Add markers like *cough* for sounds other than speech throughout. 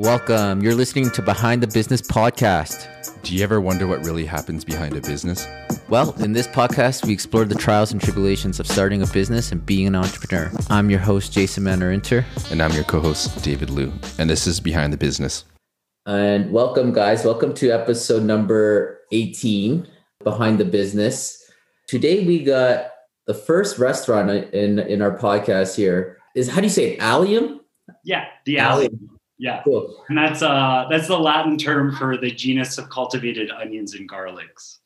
Welcome. You're listening to Behind the Business podcast. Do you ever wonder what really happens behind a business? Well, in this podcast, we explore the trials and tribulations of starting a business and being an entrepreneur. I'm your host, Jason Manorinter. And I'm your co host, David Liu. And this is Behind the Business. And welcome, guys. Welcome to episode number 18, Behind the Business. Today, we got the first restaurant in, in our podcast here. Is how do you say it? Allium? Yeah, the allium. Yeah. Cool. And that's uh that's the Latin term for the genus of cultivated onions and garlics.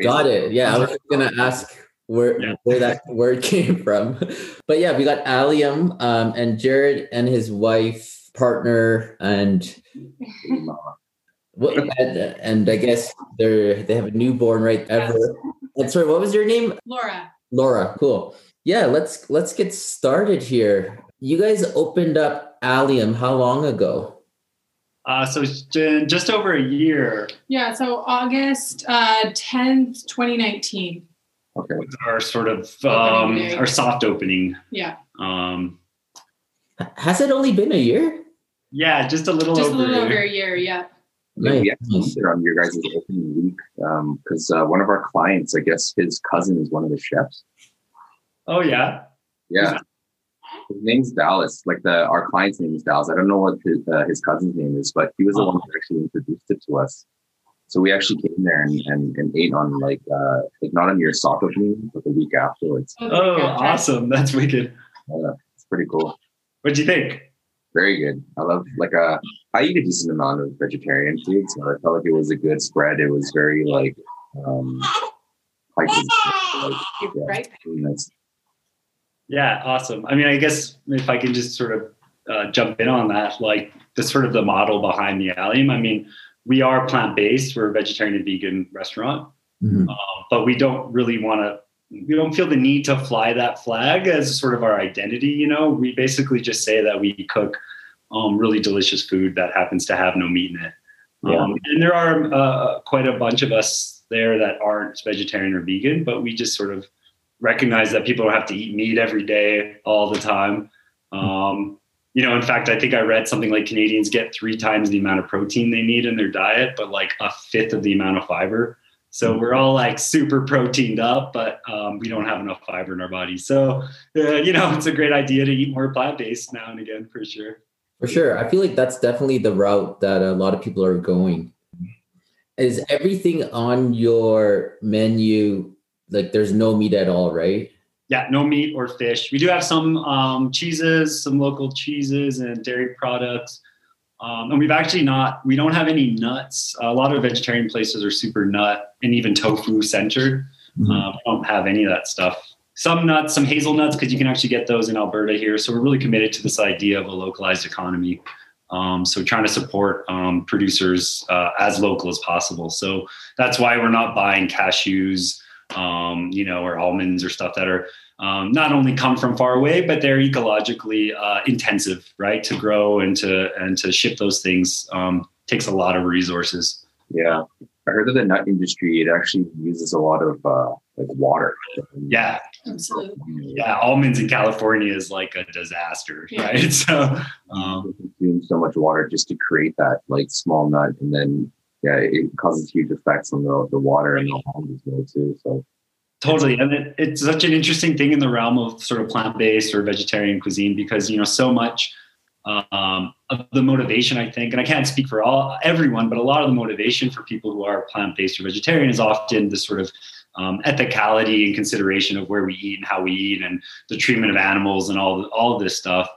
Got it. Yeah, I was gonna ask where yeah. where that word *laughs* came from. But yeah, we got Allium um, and Jared and his wife, partner, and what and, and I guess they're they have a newborn right ever. And sorry, what was your name? Laura. Laura, cool. Yeah, let's let's get started here. You guys opened up Allium how long ago? Uh, so it's been just over a year. Yeah, so August uh, 10th, 2019. Okay. With our sort of um, our soft opening. Yeah. Um, Has it only been a year? Yeah, just a little just over a little over a year. Yeah. Nice. We actually on your guys' opening week because um, uh, one of our clients, I guess his cousin is one of the chefs. Oh yeah. Yeah. His name's Dallas. Like the our client's name is Dallas. I don't know what his, uh, his cousin's name is, but he was the oh. one who actually introduced it to us. So we actually came there and, and, and ate on like uh like not on your soft opening, but the week afterwards. Oh, oh awesome! That's wicked. Yeah, it's pretty cool. What'd you think? Very good. I love like uh I eat a decent amount of vegetarian food, so I felt like it was a good spread. It was very like um like, like *laughs* yeah, right. nice. Yeah, awesome. I mean, I guess if I can just sort of uh, jump in on that, like the sort of the model behind the Allium. I mean, we are plant based. We're a vegetarian and vegan restaurant, mm-hmm. uh, but we don't really want to. We don't feel the need to fly that flag as sort of our identity. You know, we basically just say that we cook um, really delicious food that happens to have no meat in it. Yeah. Um, and there are uh, quite a bunch of us there that aren't vegetarian or vegan, but we just sort of recognize that people don't have to eat meat every day all the time. Um, you know, in fact, I think I read something like Canadians get three times the amount of protein they need in their diet, but like a fifth of the amount of fiber. So we're all like super proteined up, but um, we don't have enough fiber in our bodies. So, uh, you know, *laughs* it's a great idea to eat more plant based now and again for sure. For sure. I feel like that's definitely the route that a lot of people are going. Is everything on your menu like there's no meat at all, right? Yeah, no meat or fish. We do have some um, cheeses, some local cheeses and dairy products. Um, and we've actually not, we don't have any nuts. A lot of vegetarian places are super nut and even tofu centered. Mm-hmm. Uh, we don't have any of that stuff. Some nuts, some hazelnuts, because you can actually get those in Alberta here. So we're really committed to this idea of a localized economy. Um, so trying to support um, producers uh, as local as possible. So that's why we're not buying cashews um, you know, or almonds or stuff that are um, not only come from far away, but they're ecologically uh, intensive, right? To grow and to and to ship those things um, takes a lot of resources. Yeah, I heard that the nut industry it actually uses a lot of uh, like water. Yeah, absolutely. Yeah, almonds in California is like a disaster, yeah. right? *laughs* So um, consume so much water just to create that like small nut, and then yeah, it causes huge effects on the, the water and the land as well too. So totally, and it, it's such an interesting thing in the realm of sort of plant based or vegetarian cuisine because you know so much um, of the motivation I think, and I can't speak for all everyone, but a lot of the motivation for people who are plant based or vegetarian is often the sort of um, ethicality and consideration of where we eat and how we eat and the treatment of animals and all all of this stuff.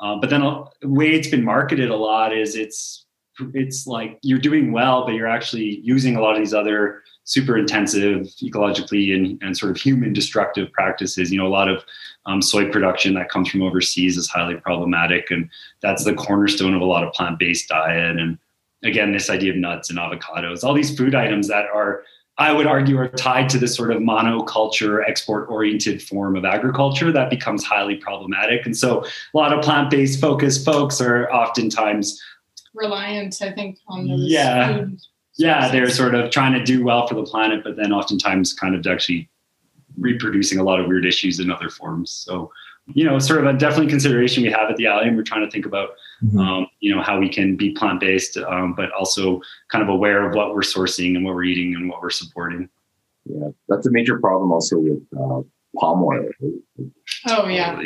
Uh, but then the way it's been marketed a lot is it's it's like you're doing well, but you're actually using a lot of these other super intensive ecologically and, and sort of human destructive practices. You know, a lot of um, soy production that comes from overseas is highly problematic, and that's the cornerstone of a lot of plant based diet. And again, this idea of nuts and avocados, all these food items that are I would argue are tied to this sort of monoculture, export oriented form of agriculture that becomes highly problematic. And so a lot of plant based focused folks are oftentimes reliant, I think, on those. Yeah. yeah, they're sort of trying to do well for the planet, but then oftentimes kind of actually reproducing a lot of weird issues in other forms. So you know, sort of a definitely consideration we have at the alley, and We're trying to think about, Mhm. um, you know, how we can be plant based, um, but also kind of aware of what we're sourcing and what we're eating and what we're supporting. Yeah, that's a major problem also with uh, palm oil. Oh yeah.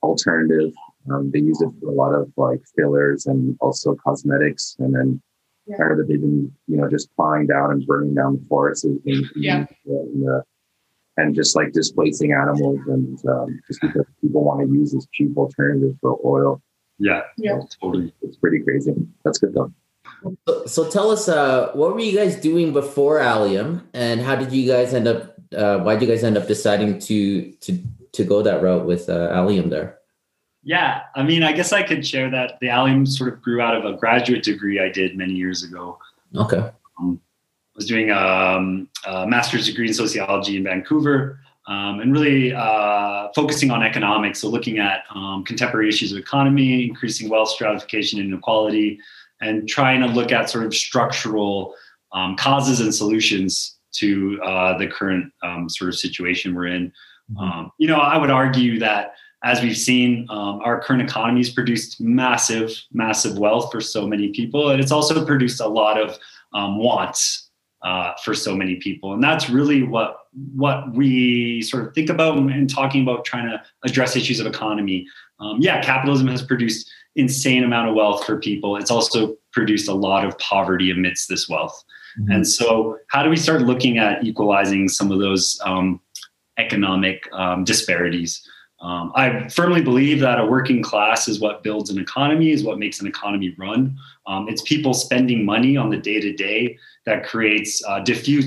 Alternative. Um, they use it for a lot of like fillers and also cosmetics. And then Yeah. I heard that they've been, you know, just plowing down and burning down the forests and, Yeah. and, uh, and just like displacing animals and um, just because people want to use this cheap alternative for oil. Yeah, Yeah. totally. It's pretty crazy. That's good though. So, so tell us, uh, what were you guys doing before Allium, and how did you guys end up? Uh, why did you guys end up deciding to to to go that route with uh, Allium there? Yeah, I mean, I guess I could share that the Allium sort of grew out of a graduate degree I did many years ago. Okay. I was doing um, a master's degree in sociology in Vancouver um, and really uh, focusing on economics. So, looking at um, contemporary issues of economy, increasing wealth stratification and inequality, and trying to look at sort of structural um, causes and solutions to uh, the current um, sort of situation we're in. Um, you know, I would argue that as we've seen, um, our current economy has produced massive, massive wealth for so many people, and it's also produced a lot of um, wants uh, for so many people, and that's really what what we sort of think about when talking about trying to address issues of economy. Um, yeah, capitalism has produced insane amount of wealth for people. It's also produced a lot of poverty amidst this wealth. Mhm. And so, how do we start looking at equalizing some of those um, economic um, disparities? Um, I firmly believe that a working class is what builds an economy, is what makes an economy run. Um, it's people spending money on the day to day that creates uh,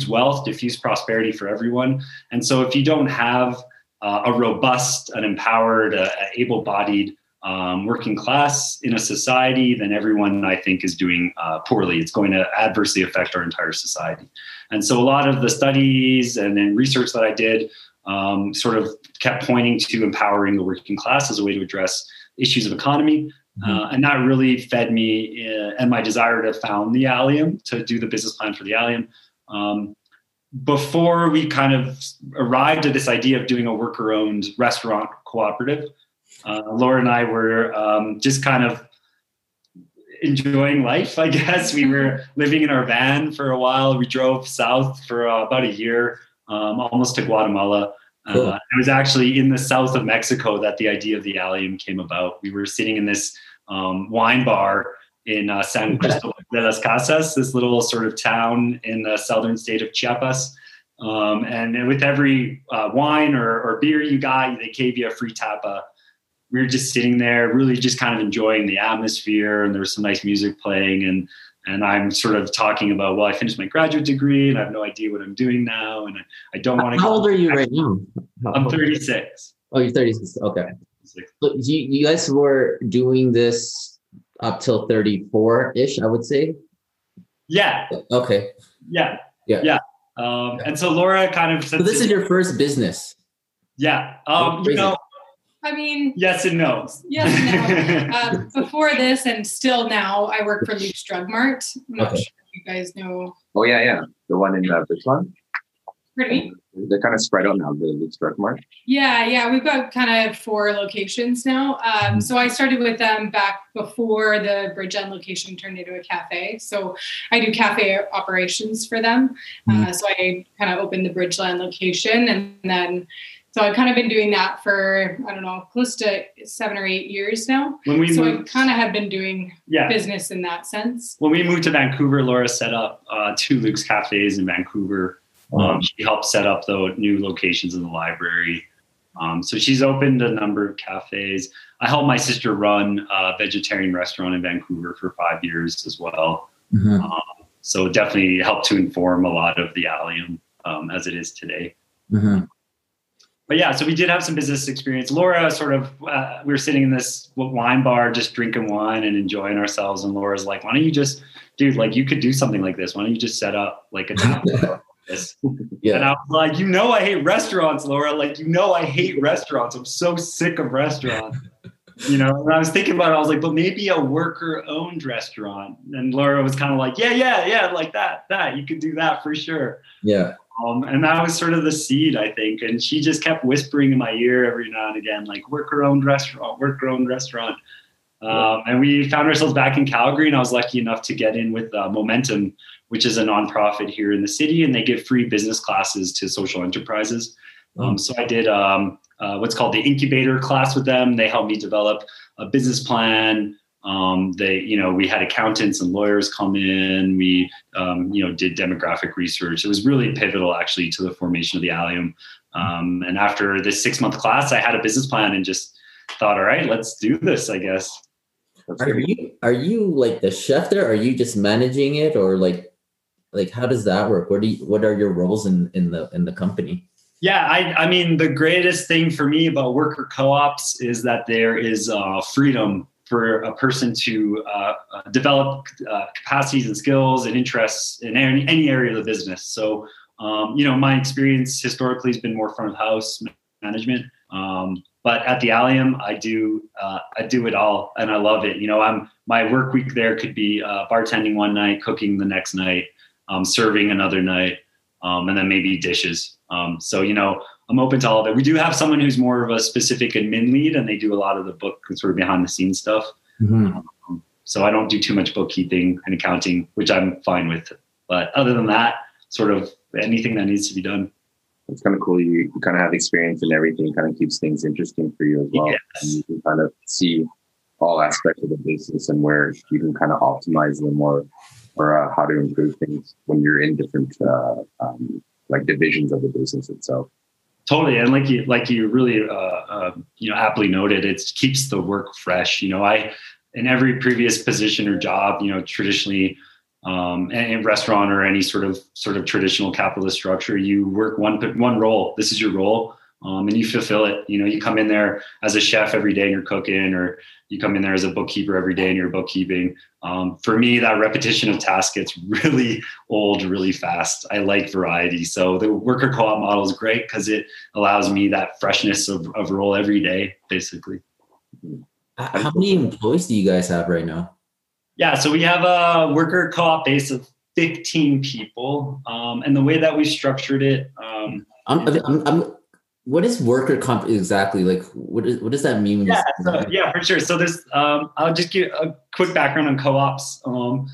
wealth, diffused prosperity for everyone. And so, if you don't have uh, a robust, an empowered, uh, able bodied um, working class in a society, then everyone I think is doing uh, poorly. It's going to adversely affect our entire society. And so, a lot of the studies and research that I did um, sort of kept pointing to empowering the working class as a way to address issues of economy. Uh, and that really fed me uh, and my desire to found the Allium, to do the business plan for the Allium. Um, before we kind of arrived at this idea of doing a worker owned restaurant cooperative, uh, Laura and I were um, just kind of enjoying life, I *laughs* guess. We were living in our van for a while. We drove south for uh, about a year, um, almost to Guatemala. Cool. Uh, it was actually in the south of Mexico that the idea of the Allium came about. We were sitting in this um, wine bar in uh, San Cristobal de las Casas, this little sort of town in the southern state of Chiapas. Um, and with every uh, wine or, or beer you got, they gave you a free tapa. We were just sitting there, really just kind of enjoying the atmosphere, and there was some nice music playing. And and I'm sort of talking about, well, I finished my graduate degree, and I have no idea what I'm doing now, and I, I don't want to. How old are you right now? How- I'm 36. Oh, you're 36. Okay. So you, you guys were doing this up till 34 ish, I would say. Yeah, Okay. yeah, Yeah. yeah. Um, and so Laura kind of said, So this is your first business. yeah. Um, you know, I mean, yes and no. yes and no. *laughs* Um, before this and still now, I work for Luke's Drug Mart. I'm not Okay. sure if you guys know. Oh yeah, yeah. The one in uh, Richmond. Pardon me? They're kind of spread out now. The, the drug mart. Yeah, yeah, we've got kind of four locations now. Um, so I started with them back before the Bridgeland location turned into a cafe. So I do cafe operations for them. Uh, so I kind of opened the Bridgeland location, and then so I've kind of been doing that for I don't know, close to seven or eight years now. When we So I kind of have been doing yeah. business in that sense. When we moved to Vancouver, Laura set up uh, two Luke's cafes in Vancouver. Um, she helped set up the new locations in the library. Um, so she's opened a number of cafes. I helped my sister run a vegetarian restaurant in Vancouver for five years as well. Mhm. Um, so it definitely helped to inform a lot of the Allium um, as it is today. Mhm. But yeah, so we did have some business experience. Laura sort of, uh, we were sitting in this wine bar, just drinking wine and enjoying ourselves. And Laura's like, why don't you just, dude, like you could do something like this. Why don't you just set up like a tap bar like this? And Yeah. I was like, you know, I hate restaurants, Laura. Like, you know, I hate restaurants. I'm so sick of restaurants. You know, and I was thinking about it. I was like, but maybe a worker owned restaurant. And Laura was kind of like, yeah, yeah, yeah, like that, that. You could do that for sure. Yeah. Um, and that was sort of the seed, I think. And she just kept whispering in my ear every now and again, like, work her own restaurant, work her own restaurant. Um, and we found ourselves back in Calgary, and I was lucky enough to get in with uh, Momentum, which is a nonprofit here in the city, and they give free business classes to social enterprises. Um, so I did um, uh, what's called the incubator class with them. They helped me develop a business plan. Um, they, you know, we had accountants and lawyers come in. We, um, you know, did demographic research. It was really pivotal, actually, to the formation of the Allium. Um, and after this six month class, I had a business plan and just thought, all right, let's do this. I guess. Are you are you like the chef there? Are you just managing it, or like like how does that work? What do you, what are your roles in in the in the company? Yeah, I, I mean, the greatest thing for me about worker co-ops is that there is uh, freedom for a person to uh, uh, develop uh, capacities and skills and interests in any, any area of the business. So, um, you know, my experience historically has been more front of house management. Um, but at the Allium, I do uh, I do it all, and I love it. You know, I'm my work week there could be uh, bartending one night, cooking the next night, um, serving another night, um, and then maybe dishes. Um, so you know, I'm open to all of it. We do have someone who's more of a specific admin lead, and they do a lot of the book sort of behind the scenes stuff. Mm-hmm. Um, so I don't do too much bookkeeping and accounting, which I'm fine with. But other than that, sort of anything that needs to be done it's kind of cool. You, you kind of have experience in everything. Kind of keeps things interesting for you as well. Yes. And you can kind of see all aspects of the business and where you can kind of optimize them or or uh, how to improve things when you're in different uh, um, like divisions of the business itself. Totally, and like you like you really uh, uh, you know aptly noted, it keeps the work fresh. You know, I in every previous position or job, you know, traditionally um, in restaurant or any sort of sort of traditional capitalist structure, you work one one role. This is your role, um, and you fulfill it. You know, you come in there as a chef every day and you're cooking, or you come in there as a bookkeeper every day and you're bookkeeping. Um, for me, that repetition of tasks gets *laughs* really old really fast. I like variety, so the worker co-op model is great because it allows me that freshness of, of role every day, basically. How many employees do you guys have right now? Yeah, so we have a worker co-op base of 15 people, um, and the way that we structured it. Um, I'm, I'm, I'm, what is worker co-op exactly? Like, what, is, what does that mean? Yeah, so, yeah, for sure. So there's, um, I'll just give a quick background on co-ops. Um,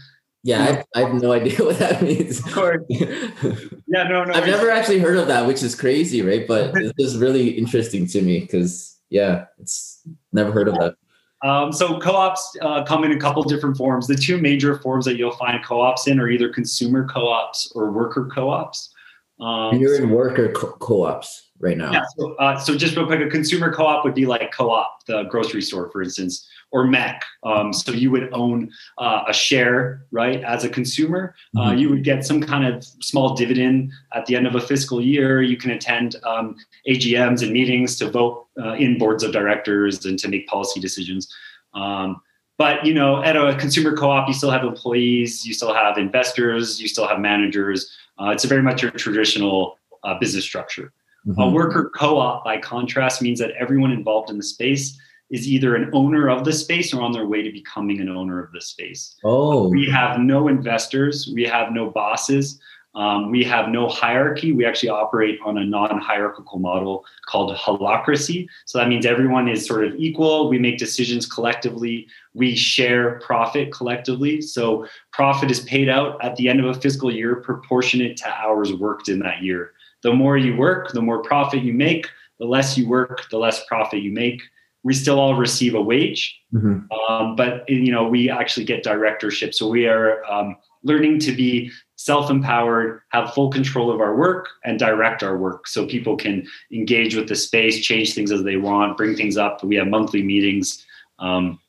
yeah, I, I, have no idea *laughs* what that means. Of course. *laughs* yeah, no, no. I've never actually heard of that, which is crazy, right? But *laughs* this is really interesting to me because, yeah, it's never heard of that. Um, so co-ops uh, come in a couple different forms. The two major forms that you'll find co-ops in are either consumer co-ops or worker co-ops. Um, you're in worker co- ops right now. Yeah. So, uh, so, just real quick, a consumer co-op would be like co-op, the grocery store, for instance, or MEC. Um, so you would own uh, a share, right? As a consumer, uh, mm-hmm. uh, you would get some kind of small dividend at the end of a fiscal year. You can attend um, AGMs and meetings to vote uh, in boards of directors and to make policy decisions. Um, but you know, at a consumer co-op, you still have employees, you still have investors, you still have managers. Uh, it's a very much a traditional uh, business structure. Mm-hmm. A worker co-op, by contrast, means that everyone involved in the space is either an owner of the space or on their way to becoming an owner of the space. Oh, we have no investors, we have no bosses, um, we have no hierarchy. We actually operate on a non-hierarchical model called holacracy. So that means everyone is sort of equal. We make decisions collectively. We share profit collectively. So profit is paid out at the end of a fiscal year proportionate to hours worked in that year. The more you work, the more profit you make. The less you work, the less profit you make we still all receive a wage, mm-hmm. um, but you know we actually get directorship. So we are um, learning to be self-empowered, have full control of our work, and direct our work, so people can engage with the space, change things as they want, bring things up. We have monthly meetings. Um,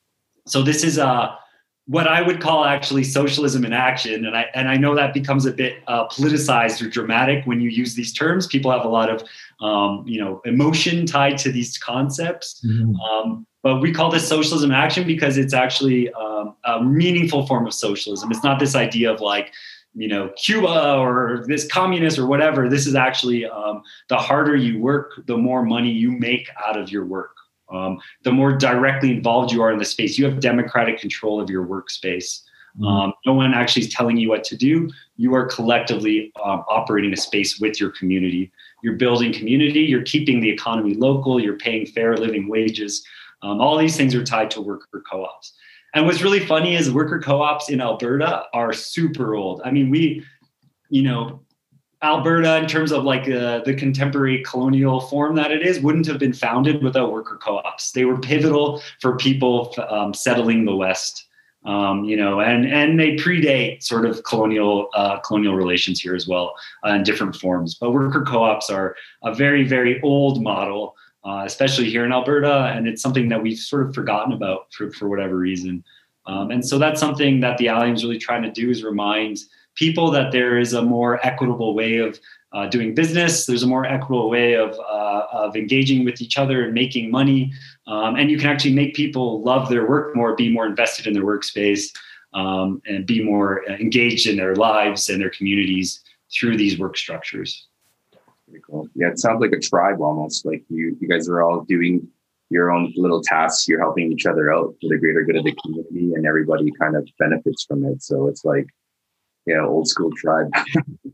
so this is a what I would call actually socialism in action. And I, and I know that becomes a bit uh, politicized or dramatic when you use these terms. People have a lot of, um, you know, emotion tied to these concepts. Mm-hmm. Um, but we call this socialism action because it's actually um, a meaningful form of socialism. It's not this idea of like, you know, Cuba or this communist or whatever. This is actually um, the harder you work, the more money you make out of your work um, the more directly involved you are in the space. You have democratic control of your workspace. Mm-hmm. Um, no one actually is telling you what to do. You are collectively um, operating a space with your community. You're building community. You're keeping the economy local. You're paying fair living wages. Um, all these things are tied to worker co-ops. And what's really funny is worker co-ops in Alberta are super old. I mean, we, you know, Alberta, in terms of like uh, the contemporary colonial form that it is, wouldn't have been founded without worker co-ops. They were pivotal for people um, settling the West, um, you know, and and they predate sort of colonial uh, colonial relations here as well uh, in different forms. But worker co-ops are a very very old model, uh, especially here in Alberta, and it's something that we've sort of forgotten about for for whatever reason. Um, and so that's something that the Allium is really trying to do is remind people that there is a more equitable way of uh, doing business. There's a more equitable way of, uh, of engaging with each other and making money. Um, and you can actually make people love their work more, be more invested in their workspace, um, and be more engaged in their lives and their communities through these work structures. Pretty cool. Yeah, it sounds like a tribe almost. Like you, you guys are all doing your own little tasks. You're helping each other out for the greater good of the community, and everybody kind of benefits from it. So it's like yeah, old school tribe.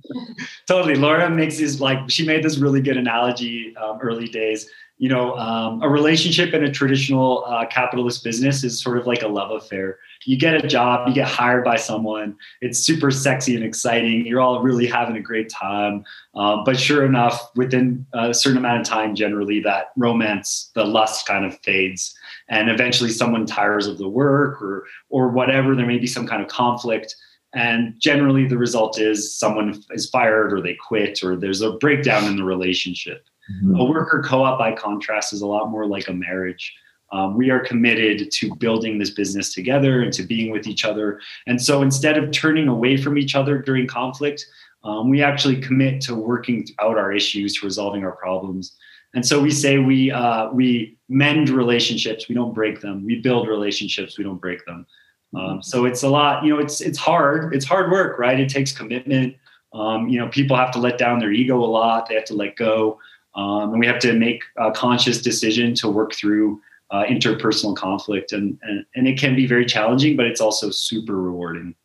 *laughs* totally. Laura makes this like she made this really good analogy um, early days. You know, um, a relationship in a traditional uh, capitalist business is sort of like a love affair. You get a job, you get hired by someone. It's super sexy and exciting. You're all really having a great time. Um, but sure enough, within a certain amount of time, generally that romance, the lust kind of fades, and eventually someone tires of the work or or whatever. There may be some kind of conflict and generally, the result is someone is fired or they quit or there's a breakdown in the relationship. Mm-hmm. A worker co op, by contrast, is a lot more like a marriage. Um, we are committed to building this business together and to being with each other. And so instead of turning away from each other during conflict, um, we actually commit to working out our issues, to resolving our problems. And so we say we uh, we mend relationships, we don't break them. We build relationships, we don't break them. Um, so it's a lot, you know, it's it's hard. It's hard work, right? It takes commitment. Um, you know, people have to let down their ego a lot. They have to let go, um, and we have to make a conscious decision to work through uh, interpersonal conflict, and, and and it can be very challenging, but it's also super rewarding.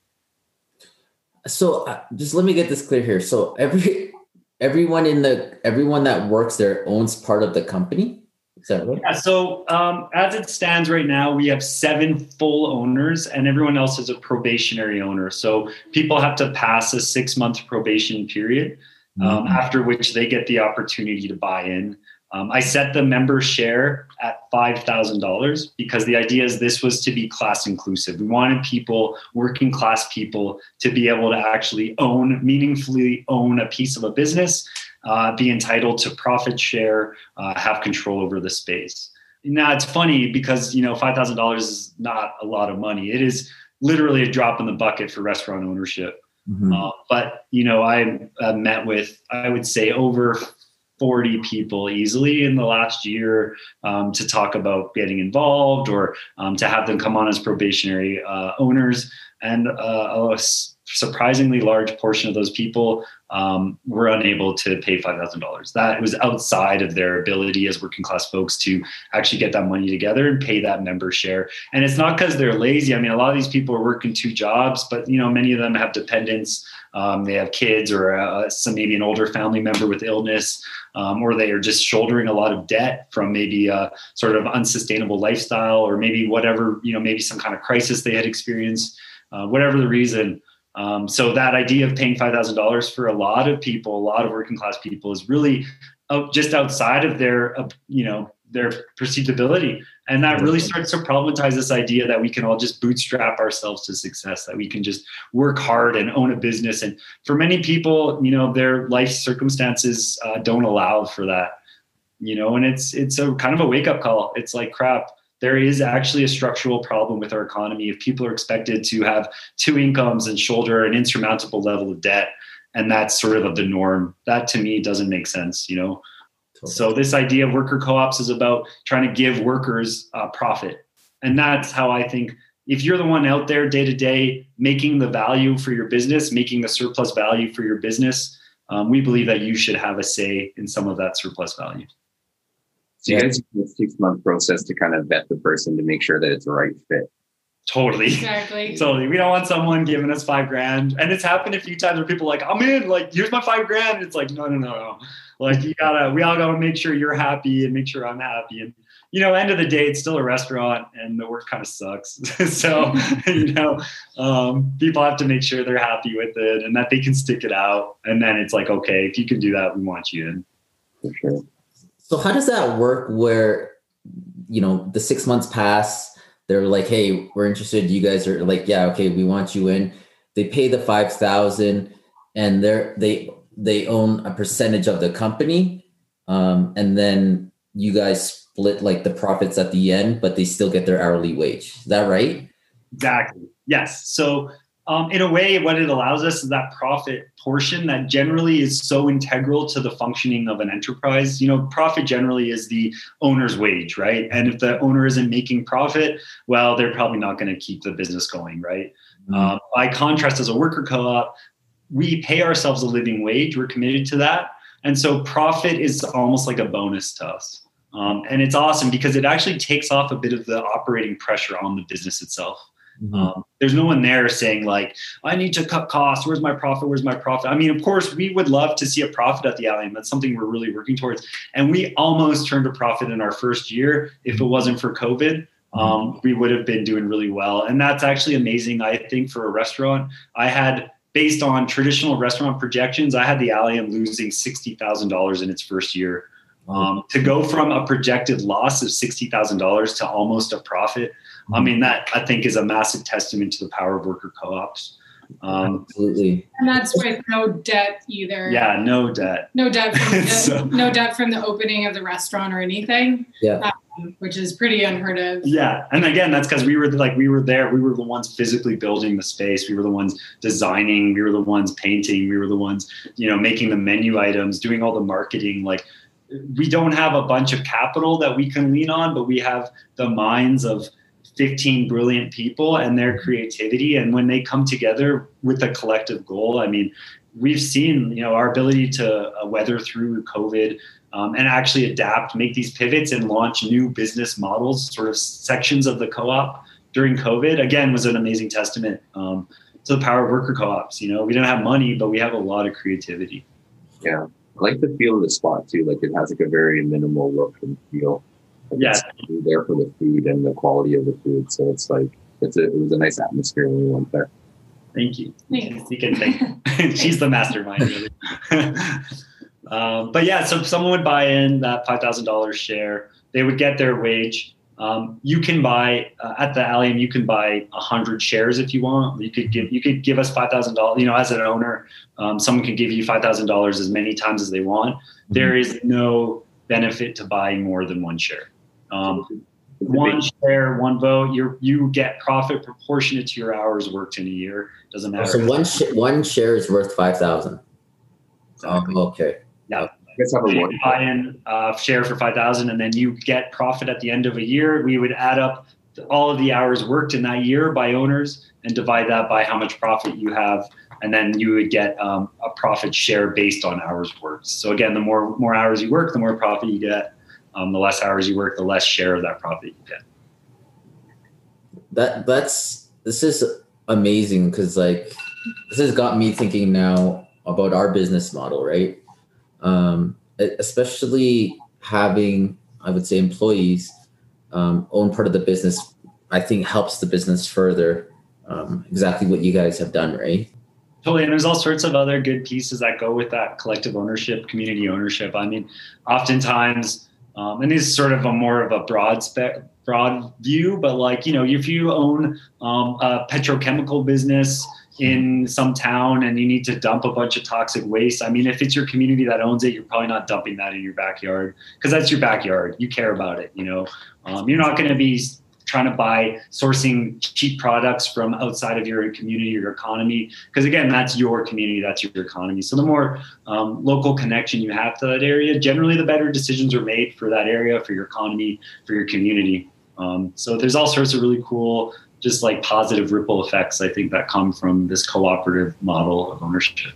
So, uh, just let me get this clear here. So every *laughs* everyone in the everyone that works there owns part of the company. Is that right? Yeah. So um, as it stands right now, we have seven full owners, and everyone else is a probationary owner. So people have to pass a six month probation period, um, mm-hmm. after which they get the opportunity to buy in. Um, I set the member share at $5,000 because the idea is this was to be class inclusive. We wanted people, working class people, to be able to actually own, meaningfully own a piece of a business uh, be entitled to profit share, uh, have control over the space. Now it's funny because you know five thousand dollars is not a lot of money. It is literally a drop in the bucket for restaurant ownership. Mm-hmm. Uh, but you know, I uh, met with I would say over 40 people easily in the last year um, to talk about getting involved or um, to have them come on as probationary uh, owners. And uh, a surprisingly large portion of those people um, were unable to pay $5,000. That was outside of their ability as working class folks to actually get that money together and pay that member share. And it's not because they're lazy. I mean, a lot of these people are working two jobs, but you know, many of them have dependents. Um, they have kids or uh, some maybe an older family member with illness, um, or they are just shouldering a lot of debt from maybe a sort of unsustainable lifestyle, or maybe whatever you know, maybe some kind of crisis they had experienced. Uh, whatever the reason, um, so that idea of paying five thousand dollars for a lot of people, a lot of working class people, is really just outside of their, uh, you know, their perceived ability, and that really starts to problematize this idea that we can all just bootstrap ourselves to success, that we can just work hard and own a business. And for many people, you know, their life circumstances uh, don't allow for that. You know, and it's it's a kind of a wake up call. It's like crap there is actually a structural problem with our economy. If people are expected to have two incomes and shoulder an insurmountable level of debt and that's sort of the norm that to me doesn't make sense you know? Totally. so this idea of worker co-ops is about trying to give workers uh, profit. And that's how i think if you're the one out there day to day making the value for your business making the surplus value for your business um, we believe that you should have a say in some of that surplus value so you guys use a six month process to kind of vet the person to make sure that it's a right fit. Totally. Exactly. *laughs* Totally. We don't want someone giving us five grand. And it's happened a few times where people are like, I'm in, like, here's my five grand. It's like, no, no, no, no. Like you gotta, we all gotta make sure you're happy and make sure I'm happy. And you know, end of the day, it's still a restaurant and the work kind of sucks. *laughs* so, *laughs* you know, um, people have to make sure they're happy with it and that they can stick it out. And then it's like, okay, if you can do that, we want you in. For sure. So how does that work where, you know, the six months pass, they're like, hey, we're interested. You guys are like, yeah, okay, we want you in. They pay the 5,000 and they're, they, they own a percentage of the company. Um, and then you guys split like the profits at the end, but they still get their hourly wage. Is that right? Exactly. Yes. So um, in a way, what it allows us is that profit portion that generally is so integral to the functioning of an enterprise. You know, profit generally is the owner's wage, right? And if the owner isn't making profit, well, they're probably not going to keep the business going, right? Mm-hmm. Uh, by contrast, as a worker co op, we pay ourselves a living wage. We're committed to that. And so profit is almost like a bonus to us. Um, and it's awesome because it actually takes off a bit of the operating pressure on the business itself. Mm-hmm. Um, there's no one there saying like, I need to cut costs. Where's my profit? Where's my profit? I mean, of course, we would love to see a profit at the Allium. That's something we're really working towards. And we almost turned a profit in our first year. If it wasn't for COVID, mm-hmm. um, we would have been doing really well. And that's actually amazing. I think for a restaurant, I had based on traditional restaurant projections, I had the Allium losing sixty thousand dollars in its first year. Um, to go from a projected loss of sixty thousand dollars to almost a profit, I mean that I think is a massive testament to the power of worker co-ops. Um, Absolutely, and that's with no debt either. Yeah, no debt. No debt. From *laughs* the, so, no debt from the opening of the restaurant or anything. Yeah. Um, which is pretty unheard of. Yeah, and again, that's because we were like we were there. We were the ones physically building the space. We were the ones designing. We were the ones painting. We were the ones, you know, making the menu items, doing all the marketing. Like we don't have a bunch of capital that we can lean on, but we have the minds of 15 brilliant people and their creativity. And when they come together with a collective goal, I mean, we've seen, you know, our ability to uh, weather through COVID um, and actually adapt, make these pivots and launch new business models, sort of sections of the co-op during COVID, again, was an amazing testament um, to the power of worker co-ops. You know, we don't have money, but we have a lot of creativity. Yeah. I like the feel of the spot too. Like it has like a very minimal look and feel. Like yeah. there for the food and the quality of the food. So it's like it's a, it was a nice atmosphere when we went there. Thank you. Thanks. You can thank. *laughs* She's the mastermind, really. *laughs* um, but yeah, so someone would buy in that five thousand dollars share. They would get their wage. Um, you can buy uh, at the Allium. You can buy hundred shares if you want. You could give you could give us five thousand dollars. You know, as an owner, um, someone can give you five thousand dollars as many times as they want. Mm-hmm. There is no benefit to buying more than one share. Um, one share, one vote. You you get profit proportionate to your hours worked in a year. Doesn't matter. So one sh- one share is worth five thousand. Exactly. Oh, okay. Yeah guys have a buy in uh, share for 5000 and then you get profit at the end of a year we would add up all of the hours worked in that year by owners and divide that by how much profit you have and then you would get um, a profit share based on hours worked so again the more more hours you work the more profit you get um, the less hours you work the less share of that profit you get that that's this is amazing because like this has got me thinking now about our business model right um, especially having, I would say, employees um, own part of the business. I think helps the business further. Um, exactly what you guys have done, right? Totally, and there's all sorts of other good pieces that go with that collective ownership, community ownership. I mean, oftentimes, um, and this is sort of a more of a broad spec, broad view, but like you know, if you own um, a petrochemical business, in some town and you need to dump a bunch of toxic waste. I mean, if it's your community that owns it, you're probably not dumping that in your backyard because that's your backyard. You care about it. You know, um, you're not going to be trying to buy sourcing cheap products from outside of your community or your economy. Because again that's your community that's your economy. So the more um, local connection you have to that area generally the better decisions are made for that area for your economy for your community. Um, so there's all sorts of really cool just like positive ripple effects, I think that come from this cooperative model of ownership.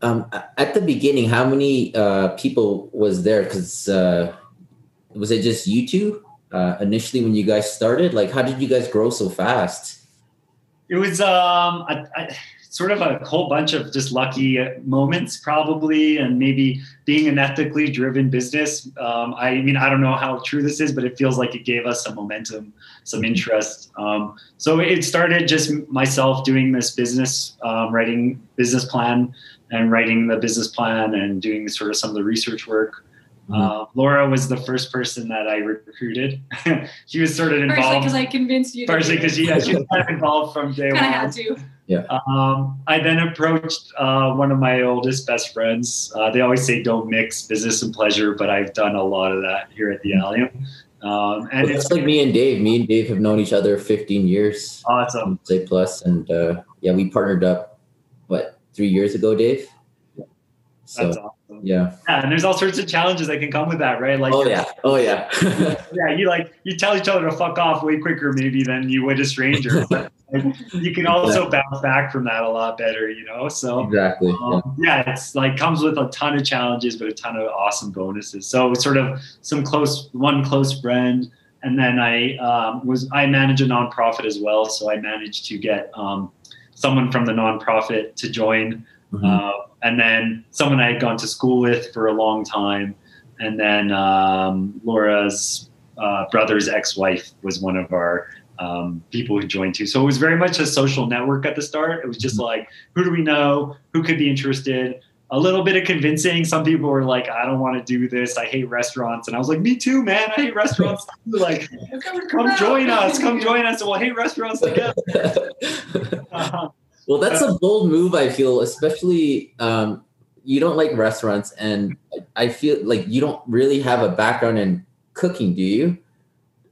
Um, at the beginning, how many uh, people was there? Because uh, was it just you two uh, initially when you guys started? Like, how did you guys grow so fast? It was um, sort of a whole bunch of just lucky moments, probably, and maybe being an ethically driven business. Um, I mean, I don't know how true this is, but it feels like it gave us some momentum, some interest. Um, so it started just myself doing this business, um, writing business plan and writing the business plan and doing sort of some of the research work. Mm-hmm. Uh, Laura was the first person that I recruited. *laughs* she was sort of involved. Partially because I convinced you. Partially because she, yeah, she was kind of involved from day one. I had to. Yeah. Um, I then approached uh, one of my oldest best friends. Uh, they always say don't mix business and pleasure, but I've done a lot of that here at the mm-hmm. Allium. Um, and well, it's like me and Dave. Me and Dave have known each other 15 years. Awesome. Say plus, and uh, yeah, we partnered up. What three years ago, Dave? So, That's awesome. Yeah. Yeah, and there's all sorts of challenges that can come with that, right? Like, oh yeah, oh yeah, *laughs* yeah. You like you tell each other to fuck off way quicker maybe than you would a stranger. *laughs* But you can also bounce back from that a lot better, you know. So exactly. Um, yeah. yeah, it's like comes with a ton of challenges, but a ton of awesome bonuses. So sort of some close one close friend and then I um, was I manage a nonprofit as well, so I managed to get um, someone from the nonprofit to join Mm-hmm. Uh, and then someone I had gone to school with for a long time. And then um, Laura's uh, brother's ex-wife was one of our um, people who joined too. So it was very much a social network at the start. It was just mm-hmm. like, who do we know? Who could be interested? A little bit of convincing. Some people were like, I don't want to do this. I hate restaurants. And I was like, me too, man. I hate restaurants. *laughs* like, come join us. Come join us and we'll hate restaurants together. *laughs* Uh, well, that's a bold move. I feel, especially um, you don't like restaurants, and I feel like you don't really have a background in cooking, do you?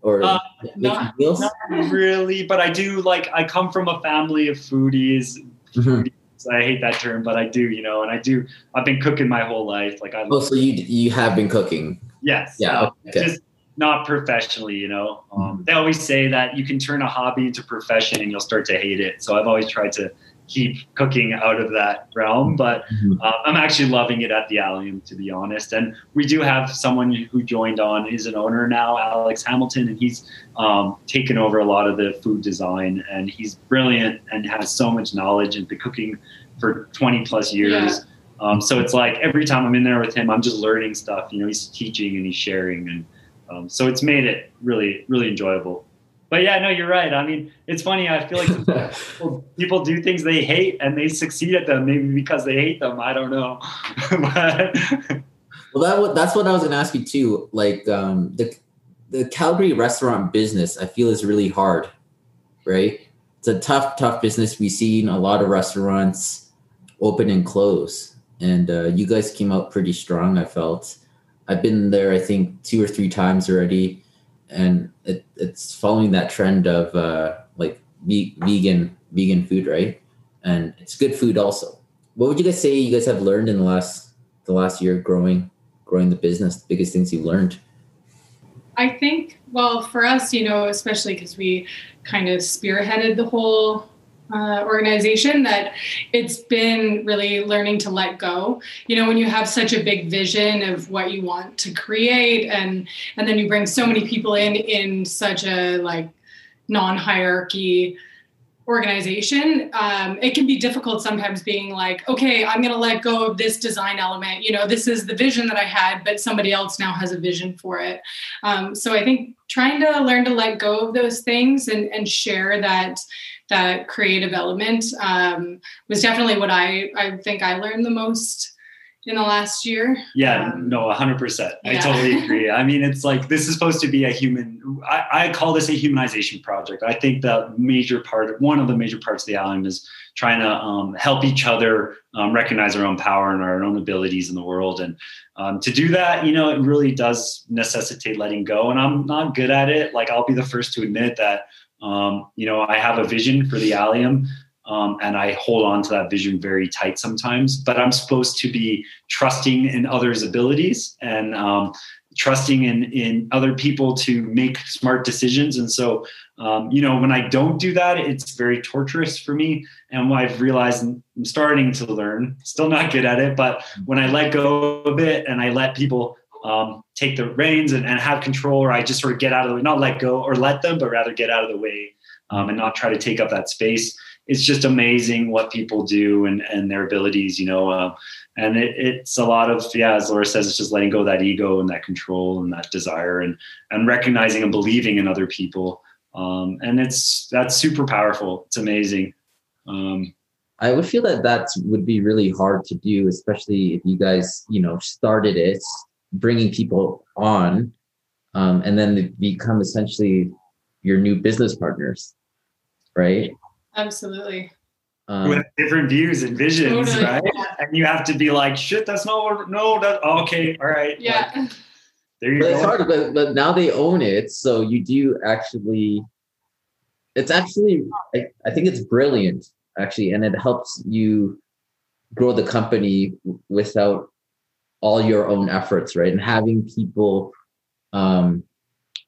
Or uh, not, not, really, but I do. Like, I come from a family of foodies. Mm-hmm. I hate that term, but I do, you know, and I do. I've been cooking my whole life. Like I. Oh, so you you have been cooking? Yes. Yeah. Okay. Just not professionally, you know. Um, mm-hmm. they always say that you can turn a hobby into profession and you'll start to hate it. So I've always tried to keep cooking out of that realm. But mm-hmm. uh, I'm actually loving it at the Allium, to be honest. And we do have someone who joined on, is an owner now, Alex Hamilton, and he's um, taken over a lot of the food design. And he's brilliant and has so much knowledge and been cooking for 20 plus years. Yeah. Um, so it's like every time I'm in there with him, I'm just learning stuff. You know, he's teaching and he's sharing, and um, so it's made it really, really enjoyable but yeah, no, you're right. I mean, it's funny. I feel like people, *laughs* people, do things they hate and they succeed at them, maybe because they hate them. I don't know. *laughs* but, well, that that's what I was going to ask you too. Like um, the the Calgary restaurant business, I feel is really hard, right? It's a tough, tough business. We've seen a lot of restaurants open and close, and uh, you guys came out pretty strong. I felt. I've been there, I think, two or three times already and it, it's following that trend of uh, like ve- vegan vegan food, right? And it's good food also. What would you guys say you guys have learned in the last the last year growing growing the business? The biggest things you've learned? I think, well, for us, you know, especially because we kind of spearheaded the whole uh, organization that it's been really learning to let go. You know when you have such a big vision of what you want to create and and then you bring so many people in in such a like non-hierarchy organization um, it can be difficult sometimes being like okay i'm going to let go of this design element. You know this is the vision that i had but somebody else now has a vision for it. Um, so i think trying to learn to let go of those things and, and share that that creative element um, was definitely what I, I think I learned the most in the last year. Yeah, um, no, 100%. I yeah. totally *laughs* agree. I mean, it's like this is supposed to be a human, I, I, call this a humanization project. I think the major part, one of the major parts of the Allium is trying to um, help each other um, recognize our own power and our own abilities in the world. And um, to do that, you know, it really does necessitate letting go. And I'm not good at it. Like, I'll be the first to admit that um, you know, I have a vision for the Allium, um, and I hold on to that vision very tight sometimes. But I'm supposed to be trusting in others' abilities and um, trusting in in other people to make smart decisions. And so, um, you know, when I don't do that, it's very torturous for me. And I've realized, I'm starting to learn, still not good at it, but when I let go of it and I let people um, take the reins and, and, have control, or I just sort of get out of the way, not let go or let them, but rather get out of the way um, and not try to take up that space. It's just amazing what people do and, and their abilities, you know. Uh, and it, it's a lot of yeah, as Laura says, it's just letting go that ego and that control and that desire, and and recognizing and believing in other people. Um, and it's that's super powerful. It's amazing. Um, I would feel that that would be really hard to do, especially if you guys, you know, started it, bringing people on, um, and then they become essentially your new business partners, right? Absolutely. Um, With different views and visions, totally. right? And you have to be like, shit, that's not what, no, that, okay, all right. Yeah. Like, there you but go. It's hard, but, but now they own it. So you do actually, it's actually, I, I think it's brilliant actually, and it helps you grow the company without all your own efforts, right? And having people um,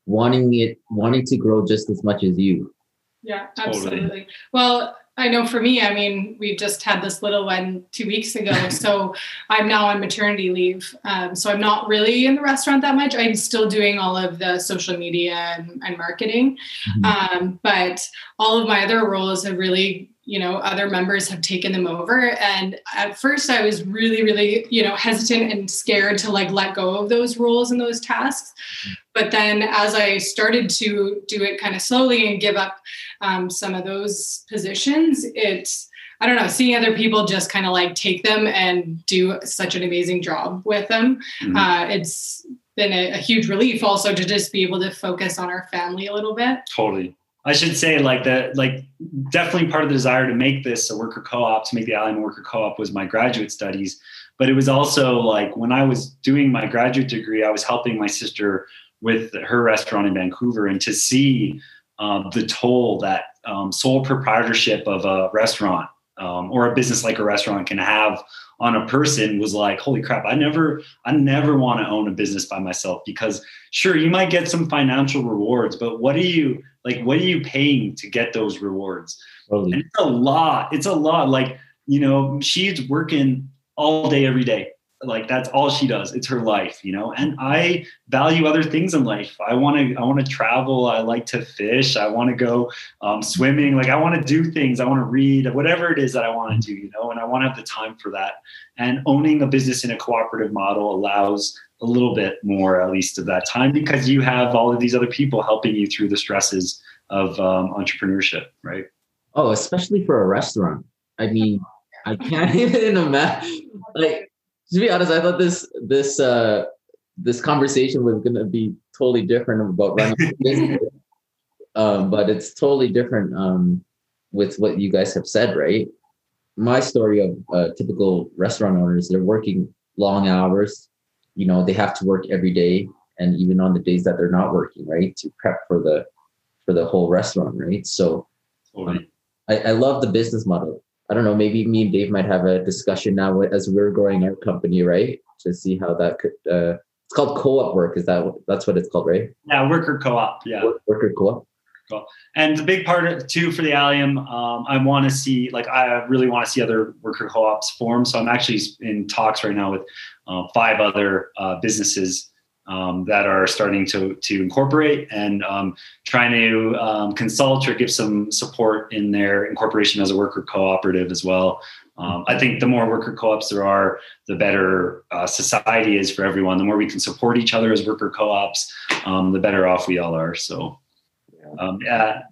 wanting it, wanting to grow just as much as you. Yeah, absolutely. Totally. Well, I know for me, I mean, we just had this little one two weeks ago. *laughs* so I'm now on maternity leave. Um, so I'm not really in the restaurant that much. I'm still doing all of the social media and, and marketing. Mm-hmm. Um, but all of my other roles have really you know other members have taken them over. And at first i was really really you know hesitant and scared to like let go of those roles and those tasks. But then as i started to do it kind of slowly and give up um, some of those positions it's i don't know seeing other people just kind of like take them and do such an amazing job with them mm-hmm. uh, it's been a, a huge relief also to just be able to focus on our family a little bit. Totally I should say like that, like definitely part of the desire to make this a worker co-op, to make the Allium worker co-op was my graduate studies. But it was also like when I was doing my graduate degree, I was helping my sister with her restaurant in Vancouver and to see um, the toll that um, sole proprietorship of a restaurant um, or a business like a restaurant can have on a person was like, holy crap, I never, I never want to own a business by myself because sure, you might get some financial rewards, but what do you like, what are you paying to get those rewards? Totally. And it's a lot. It's a lot. Like, you know, she's working all day, every day. Like that's all she does. It's her life you know? And i value other things in life. I want to i want to travel. I like to fish. I want to go um, swimming. Like i want to do things. I want to read whatever it is that i want to do you know? And i want to have the time for that. And owning a business in a cooperative model allows a little bit more at least of that time because you have all of these other people helping you through the stresses of um, entrepreneurship right oh especially for a restaurant i mean i can't *laughs* even imagine like to be honest, I thought this this uh this conversation was gonna be totally different about running *laughs* business. um, but it's totally different um with what you guys have said, right? My story of uh, typical restaurant owners, they're working long hours. You know, they have to work every day, and even on the days that they're not working, right, to prep for the for the whole restaurant, right? So, um, I, I love the business model. I don't know, maybe me and Dave might have a discussion now as we're growing our company, right? To see how that could. Uh, it's called co-op work. Is that that's what it's called, right? Yeah, worker co-op. Yeah, worker co-op. Cool. And the big part of, too for the Allium, um, I want to see like I really want to see other worker co-ops form. So I'm actually in talks right now with uh, five other uh, businesses um, that are starting to to incorporate and um, trying to um, consult or give some support in their incorporation as a worker cooperative as well. Um, I think the more worker co-ops there are, the better uh, society is for everyone. The more we can support each other as worker co-ops, um, the better off we all are. So, um, yeah,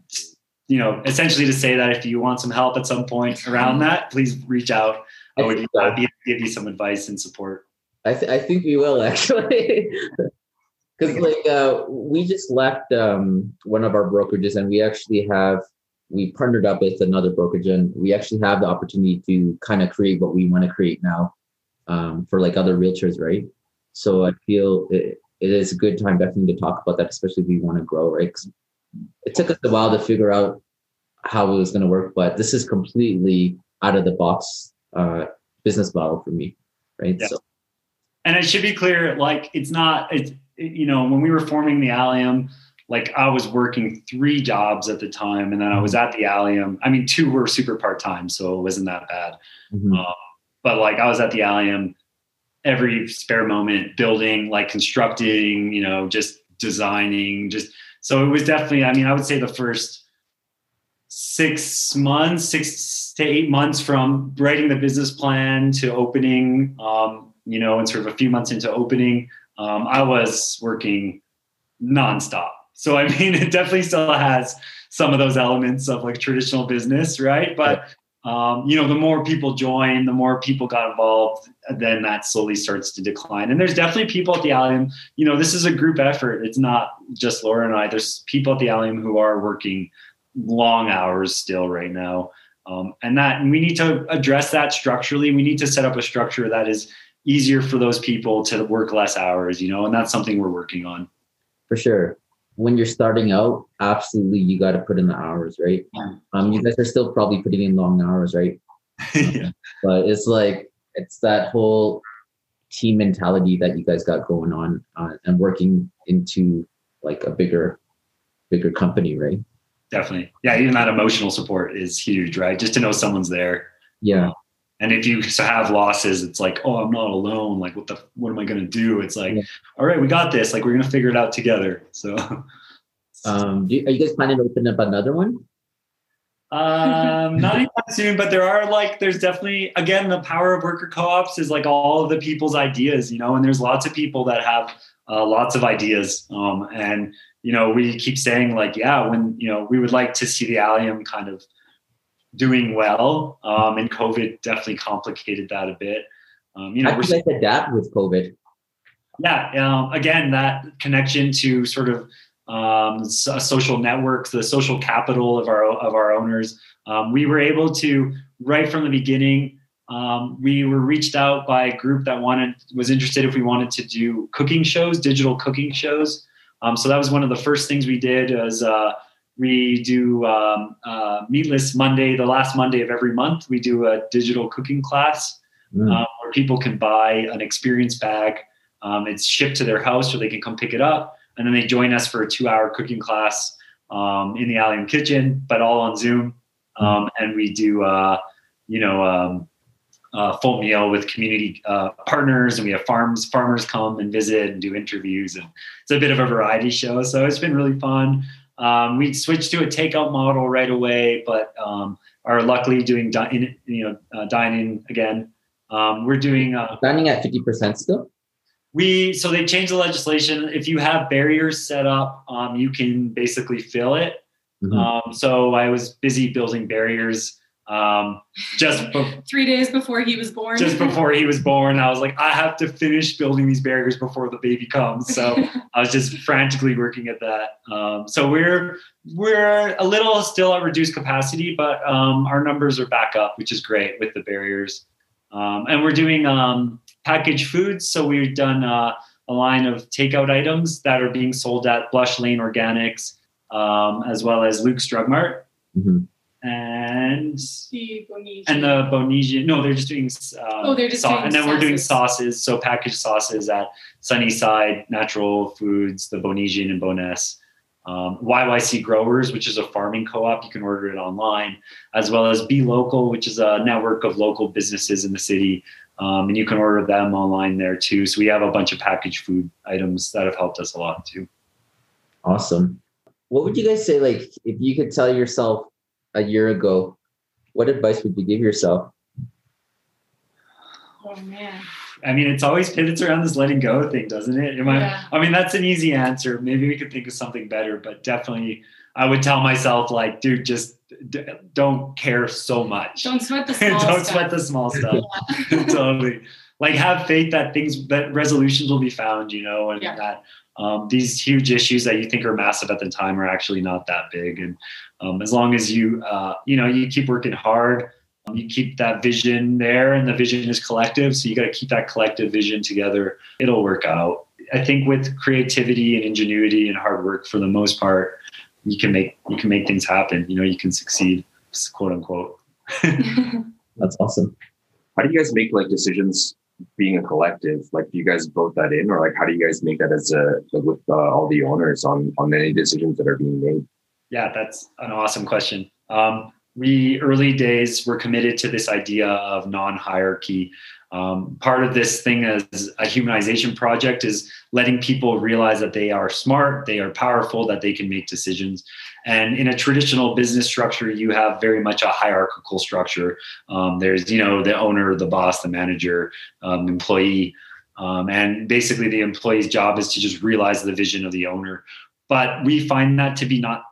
you know, essentially to say that if you want some help at some point around that, please reach out. I would be happy to give you some advice and support. I, th- I think we will *laughs* actually. Because like uh, we just left um, one of our brokerages and we actually have we partnered up with another brokerage and we actually have the opportunity to kind of create what we want to create now um, for like other realtors, right? So I feel it, it is a good time definitely to talk about that, especially if we want to grow, right? it took us a while to figure out how it was going to work, but this is completely out of the box uh, business model for me, right? Yeah. So and it should be clear, like it's not, it's, you know, when we were forming the Allium, like I was working three jobs at the time, and then I was at the Allium. I mean, two were super part time, so it wasn't that bad. Mm-hmm. Uh, but like I was at the Allium every spare moment building, like constructing, you know, just designing, just so it was definitely, I mean, I would say the first six months, six to eight months from writing the business plan to opening, um, you know, and sort of a few months into opening, um, I was working nonstop. So, I *laughs* mean, it definitely still has some of those elements of like traditional business, right? But um, you know, the more people join, the more people got involved, then that slowly starts to decline. And there's definitely people at the Allium. You know, this is a group effort. It's not just Laura and I. There's people at the Allium who are working long hours still right now, um, and that and we need to address that structurally. We need to set up a structure that is easier for those people to work less hours. You know, and that's something we're working on. For sure when you're starting out, absolutely you got to put in the hours, right? Um, you guys are still probably putting in long hours, right? yeah. *laughs* But it's like it's that whole team mentality that you guys got going on uh, and working into like a bigger, bigger company, right? Definitely, yeah. Even that emotional support is huge, right? Just to know someone's there. Yeah. And if you *laughs* have losses, it's like, oh, I'm not alone. Like, what the, what am I going to do? It's like, yeah. all right, we got this. Like, we're going to figure it out together. So, *laughs* um, you, are you guys planning to open up another one? Um, not *laughs* anytime soon, but there are like, there's definitely, again, the power of worker co-ops is like all of the people's ideas, you know, and there's lots of people that have uh, lots of ideas. Um, and, you know, we keep saying like, yeah, when, you know, we would like to see the Allium kind of, doing well. Um, and COVID definitely complicated that a bit. Um, you know, you guys adapt with COVID? Yeah, um, again, that connection to sort of um, social networks, the social capital of our of our owners. Um, we were able to right from the beginning. Um, we were reached out by a group that wanted was interested if we wanted to do cooking shows, digital cooking shows. Um, so that was one of the first things we did. As uh, we do um, uh, Meatless Monday, the last Monday of every month. We do a digital cooking class mm. uh, where people can buy an experience bag. Um, it's shipped to their house, or they can come pick it up, and then they join us for a two-hour cooking class um, in the Allium kitchen, but all on Zoom. Mm. Um, and we do, uh, you know, um, a full meal with community uh, partners, and we have farms farmers come and visit and do interviews, and it's a bit of a variety show. So it's been really fun. Um, we switched to a takeout model right away, but um, are luckily doing di- you know uh, dining again. Um, we're doing uh, dining at fifty percent still. We so they changed the legislation. If you have barriers set up, um, you can basically fill it. Mm-hmm. Um, so I was busy building barriers um, just be- *laughs* three days before he was born. Just before he was born, I was like, I have to finish building these barriers before the baby comes. So *laughs* I was just frantically working at that. Um, so we're we're a little still at reduced capacity, but um, our numbers are back up, which is great with the barriers. Um, and we're doing um, packaged foods. So we've done uh, a line of takeout items that are being sold at Blush Lane Organics, um, as well as Luke's Drug Mart. Mm-hmm and the Bownesian. and the Bownesian. No, they're just doing. Um, oh, they're just doing and then sauces. we're doing sauces. So packaged sauces at Sunnyside Natural Foods, the Bownesian and Bowness. Um, YYC Growers, which is a farming co-op, you can order it online, as well as Be Local, which is a network of local businesses in the city, um, and you can order them online there too. So we have a bunch of packaged food items that have helped us a lot too. Awesome. What would you guys say, like, if you could tell yourself a year ago, what advice would you give yourself? Oh man. I mean, it's always pivots around this letting go thing, doesn't it? I, yeah. I mean, that's an easy answer. Maybe we could think of something better, but definitely, I would tell myself, like, dude, just d- don't care so much. Don't sweat the *laughs* small don't stuff. sweat the small stuff. *laughs* totally. Like, have faith that things, that resolutions will be found, you know, and yeah. that um, these huge issues that you think are massive at the time are actually not that big. And um, as long as you uh, you know you keep working hard um, you keep that vision there and the vision is collective. So you got to keep that collective vision together. It'll work out. I think with creativity and ingenuity and hard work for the most part you can make you can make things happen. You know you can succeed quote unquote. *laughs* That's awesome. How do you guys make like decisions being a collective? Like do you guys vote that in? Or like how do you guys make that as a like with uh, all the owners on on any decisions that are being made yeah, that's an awesome question. Um, we early days were committed to this idea of non-hierarchy. Um, part of this thing as a humanization project is letting people realize that they are smart, they are powerful, that they can make decisions. And in a traditional business structure, you have very much a hierarchical structure. Um, there's, you know, the owner, the boss, the manager, um, employee. Um, and basically, the employee's job is to just realize the vision of the owner. But we find that to be not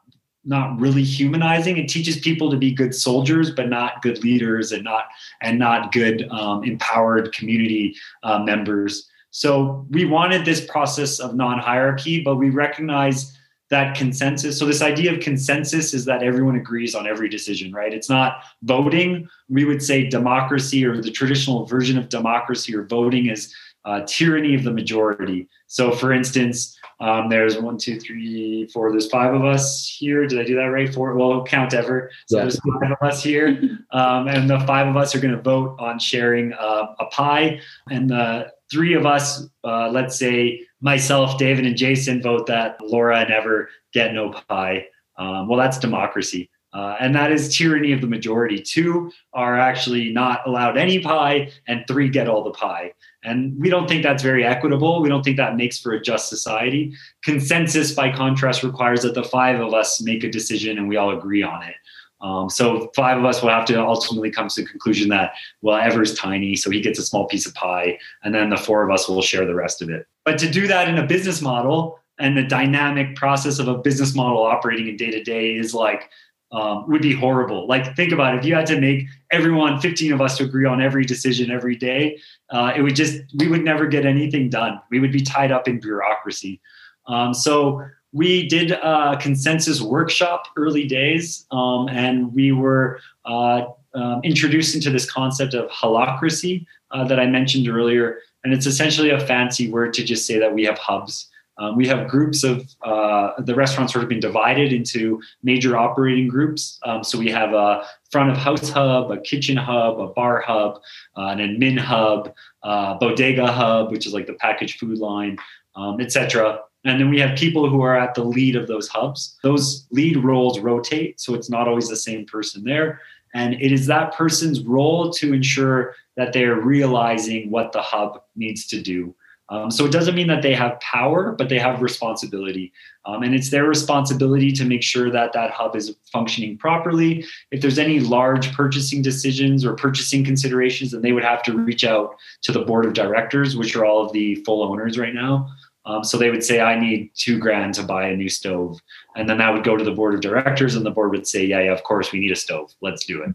not really humanizing. It teaches people to be good soldiers, but not good leaders, and not and not good um, empowered community uh, members. So we wanted this process of non-hierarchy, but we recognize that consensus. So this idea of consensus is that everyone agrees on every decision, right? It's not voting. We would say democracy or the traditional version of democracy or voting is uh, tyranny of the majority. So, for instance, um, there's one, two, three, four. There's five of us here. Did I do that right? Four. Well, count ever. So yeah. there's five of us here, *laughs* um, and the five of us are going to vote on sharing uh, a pie. And the three of us, uh, let's say myself, David, and Jason, vote that Laura and Ever get no pie. Um, well, that's democracy. Uh, and that is tyranny of the majority. Two are actually not allowed any pie, and three get all the pie. And we don't think that's very equitable. We don't think that makes for a just society. Consensus, by contrast, requires that the five of us make a decision and we all agree on it. Um, so five of us will have to ultimately come to the conclusion that well, Ever's tiny, so he gets a small piece of pie, and then the four of us will share the rest of it. But to do that in a business model and the dynamic process of a business model operating in day to day is like um, would be horrible. Like, think about it. If you had to make everyone, 15 of us, to agree on every decision every day, uh, it would just, we would never get anything done. We would be tied up in bureaucracy. Um, so, we did a consensus workshop early days, um, and we were uh, um, introduced into this concept of holacracy uh, that I mentioned earlier. And it's essentially a fancy word to just say that we have hubs. Um, we have groups of uh, the restaurants sort of been divided into major operating groups. Um, so we have a front of house hub, a kitchen hub, a bar hub, uh, an admin hub, uh, bodega hub, which is like the packaged food line, um, etc. And then we have people who are at the lead of those hubs. Those lead roles rotate, so it's not always the same person there. And it is that person's role to ensure that they're realizing what the hub needs to do. Um, so it doesn't mean that they have power, but they have responsibility. Um, and it's their responsibility to make sure that that hub is functioning properly. If there's any large purchasing decisions or purchasing considerations, then they would have to reach out to the board of directors, which are all of the full owners right now. Um, so they would say, I need two grand to buy a new stove. And then that would go to the board of directors, and the board would say, Yeah, yeah, of course, we need a stove. Let's do it.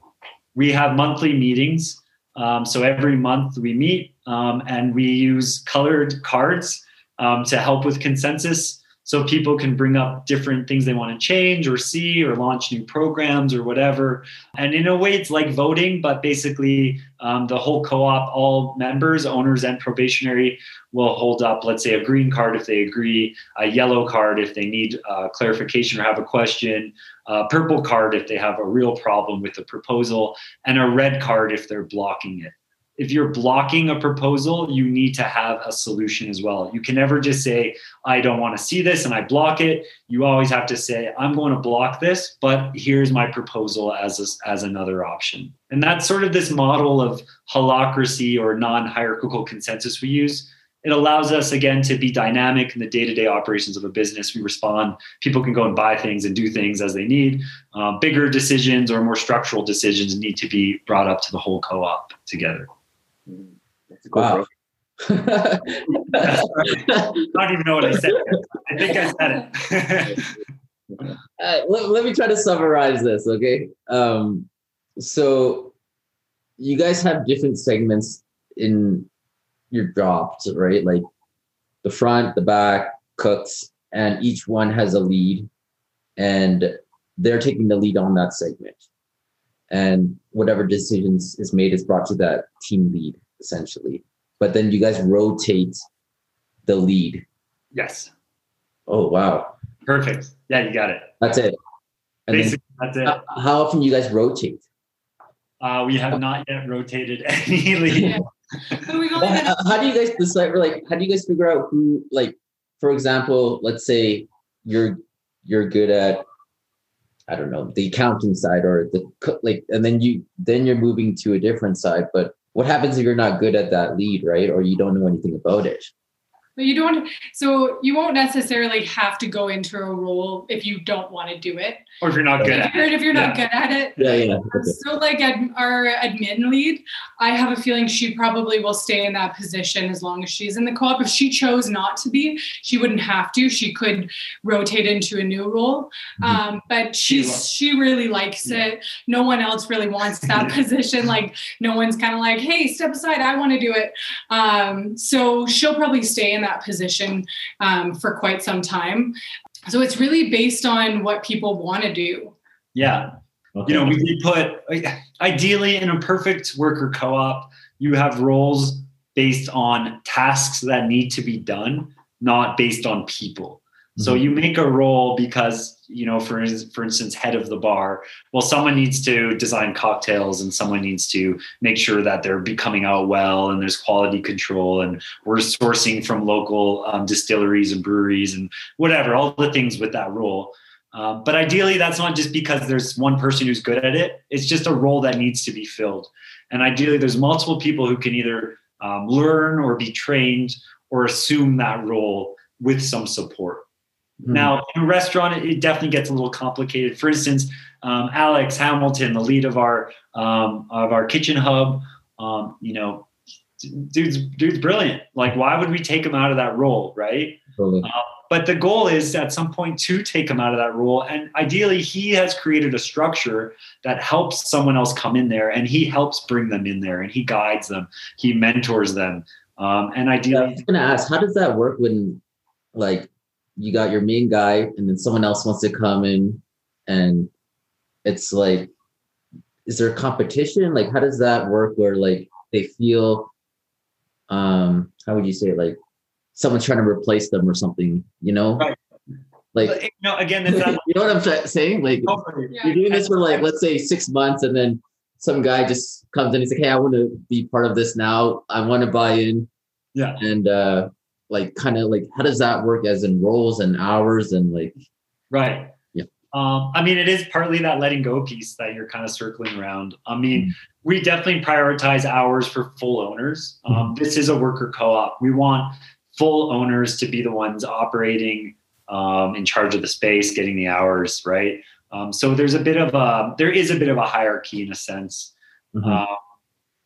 We have monthly meetings um, so every month we meet um, and we use colored cards um, to help with consensus. So people can bring up different things they want to change or see or launch new programs or whatever. And in a way, it's like voting, but basically um, the whole co-op, all members, owners, and probationary will hold up, let's say, a green card if they agree, a yellow card if they need uh, clarification or have a question, a purple card if they have a real problem with the proposal, and a red card if they're blocking it. If you're blocking a proposal, you need to have a solution as well. You can never just say, I don't want to see this and I block it. You always have to say, I'm going to block this, but here's my proposal as, a, as another option. And that's sort of this model of holacracy or non hierarchical consensus we use it allows us again to be dynamic in the day-to-day operations of a business we respond people can go and buy things and do things as they need uh, bigger decisions or more structural decisions need to be brought up to the whole co-op together wow I *laughs* don't even know what I said. I think I said it. *laughs* uh, let, let, me try to summarize this, okay? Um, so, you guys have different segments in your jobs, right? Like the front, the back, cooks, and each one has a lead, and they're taking the lead on that segment. And whatever decisions is made is brought to that team lead, essentially. But then you guys rotate the lead. Yes. Oh wow. Perfect. Yeah, you got it. That's it. And Basically, that's it. How often do you guys rotate? Uh, we have not yet rotated *laughs* any lead *laughs* how, how do you guys decide? Like, how do you guys figure out who? Like, for example, let's say you're you're good at I don't know the accounting side or the like, and then you then you're moving to a different side. But what happens if you're not good at that lead, right? Or you don't know anything about it? But you don't, so you won't necessarily have to go into a role if you don't want to do it. Or if you're not good If at you're, it. if you're not Yeah. good at it. Yeah, yeah. So, like ad, our admin lead, I have a feeling she probably will stay in that position as long as she's in the co-op. If she chose not to be, she wouldn't have to. She could rotate into a new role. Mhm. Um, but She she's lo- she really likes Yeah. it. No one else really wants *laughs* that position. Like no one's kind of like, hey, step aside. I want to do it. Um, so she'll probably stay in that position um, for quite some time. So it's really based on what people want to do. Yeah. Okay. You know, we, put ideally in a perfect worker co-op, you have roles based on tasks that need to be done, not based on people. So Mhm. you make a role because, you know, for for instance, head of the bar. Well, someone needs to design cocktails and someone needs to make sure that they're be coming out well and there's quality control and we're sourcing from local um, distilleries and breweries and whatever, all the things with that role. Um, but ideally, that's not just because there's one person who's good at it. It's just a role that needs to be filled. And ideally, there's multiple people who can either um, learn or be trained or assume that role with some support. Mhm. Now, in a restaurant, it- it definitely gets a little complicated. For instance, um, Alex Hamilton, the lead of our um, of our kitchen hub, um, you know, dude's dude's brilliant. Like, why would we take him out of that role, right? Totally. But the goal is at some point to take him out of that role. And ideally, he has created a structure that helps someone else come in there and he helps bring them in there and he guides them, he mentors them. Um, and Yeah, I ideally, was gonna ask, how does that work when, like, you got your main guy, and then someone else wants to come in, and it's like, is there a competition? Like, how does that work? Where like they feel, um, how would you say it? Like, someone's trying to replace them or something, you know? Right. Like, but, you know, again, it's not *laughs* you know what I'm try- saying? Like, Yeah. you're doing this for like let's say six months and then some guy just comes in he's like hey i want to be part of this now i want to buy in Yeah. and uh like kind of like how does that work as in roles and hours and like Right. Yeah. Um, I mean, it is partly that letting go piece that you're kind of circling around. I mean, Mm-hmm. we definitely prioritize hours for full owners. Mm-hmm. Um, this is a worker co-op. We want full owners to be the ones operating, um, in charge of the space, getting the hours right. Um, so there's a bit of a there is a bit of a hierarchy in a sense. mhm. Um,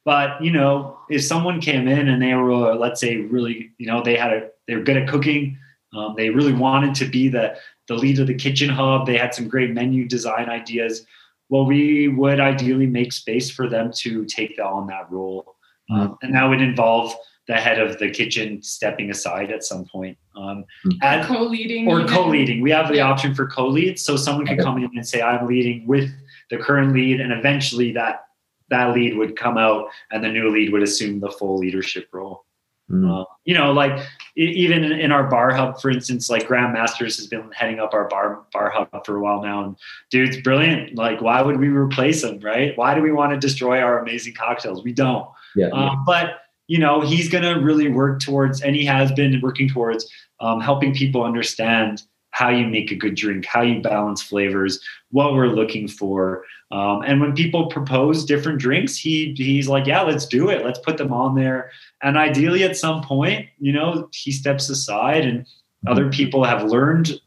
but you know, if someone came in and they were, let's say, really, you know, they had a, they were good at cooking. Um, they really wanted to be the the lead of the kitchen hub. They had some great menu design ideas. Well, we would ideally make space for them to take on that role, um, and that would involve the head of the kitchen stepping aside at some point. Um, Mhm. at- co-leading or even. co-leading. We have the option for co-lead, so someone could come in and say, "I'm leading with the current lead," and eventually that that lead would come out, and the new lead would assume the full leadership role. Mhm. Uh, you know, like even in, our bar hub, for instance, like Graham Masters has been heading up our bar bar hub for a while now, and dude's brilliant. Like, why would we replace him, right? Why do we want to destroy our amazing cocktails? We don't. yeah, Um, but you know, he's going to really work towards, and he has been working towards um, helping people understand how you make a good drink, how you balance flavors, what we're looking for. Um, and when people propose different drinks, he he's like, yeah, let's do it. Let's put them on there. And ideally, at some point, you know, he steps aside, and other people have learned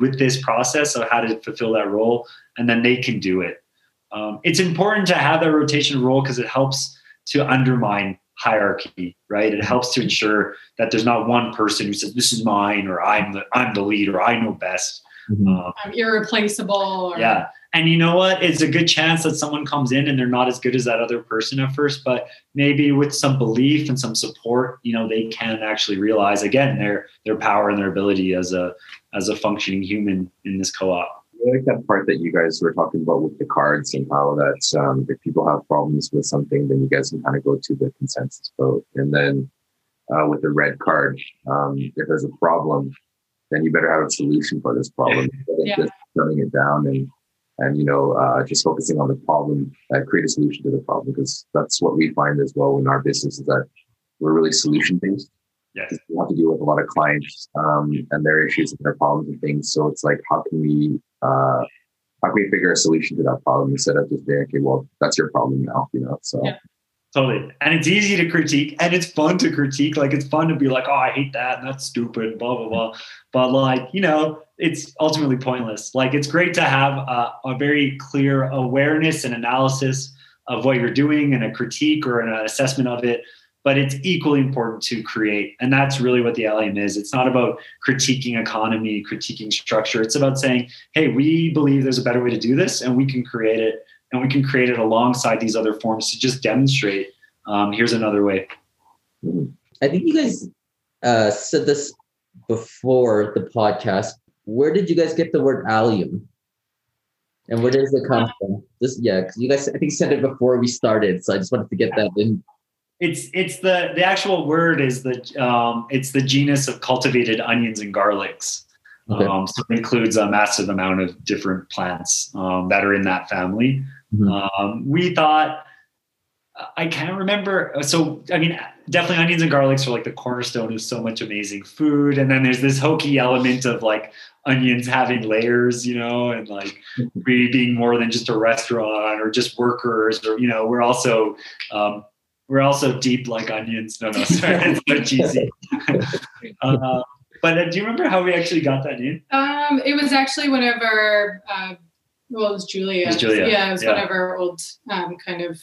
with this process of how to fulfill that role, and then they can do it. Um, it's important to have that rotation role because it helps to undermine hierarchy, right? It helps to ensure that there's not one person who says this is mine or I'm the I'm the lead or I know best. Mhm. Um, um, irreplaceable. Or, yeah. And you know what? It's a good chance that someone comes in and they're not as good as that other person at first, but maybe with some belief and some support, you know, they can actually realize again their their power and their ability as a as a functioning human in this co-op. I like that part that you guys were talking about with the cards and how that um, if people have problems with something, then you guys can kind of go to the consensus vote. And then uh, with the red card, um, if there's a problem, then you better have a solution for this problem. *laughs* Instead of Yeah. Just turning it down and and you know uh, just focusing on the problem, uh, create a solution to the problem because that's what we find as well in our business is that we're really solution based. Yes. We have to deal with a lot of clients um, and their issues and their problems and things. So it's like, how can we uh, how can we figure a solution to that problem instead of just saying, okay, well, that's your problem now, you know? So Yeah. Totally. And it's easy to critique and it's fun to critique. Like it's fun to be like, oh, I hate that and that's stupid, blah, blah, blah. But like, you know, it's ultimately pointless. Like it's great to have a, a very clear awareness and analysis of what you're doing and a critique or an assessment of it. But it's equally important to create. And that's really what the Allium is. It's not about critiquing economy, critiquing structure. It's about saying, hey, we believe there's a better way to do this and we can create it and we can create it alongside these other forms to just demonstrate um, here's another way i think you guys uh, said this before the podcast where did you guys get the word allium and where does it come from this yeah because you guys i think said it before we started so i just wanted to get that in it's it's the the actual word is the um, it's the genus of cultivated onions and garlics okay. um, so it includes a massive amount of different plants um, that are in that family Mm-hmm. Um, we thought, I can't remember. So, I mean, definitely onions and garlics are like the cornerstone of so much amazing food. And then there's this hokey element of like onions having layers, you know, and like mm-hmm. we being more than just a restaurant or just workers, or, you know, we're also, um, we're also deep like onions. No, no, *laughs* sorry, it's so cheesy. *laughs* uh, but uh, do you remember how we actually got that name? Um, it was actually one of our uh, well, it was Julia. It was Julia. Yeah, it was yeah. one of our old um, kind of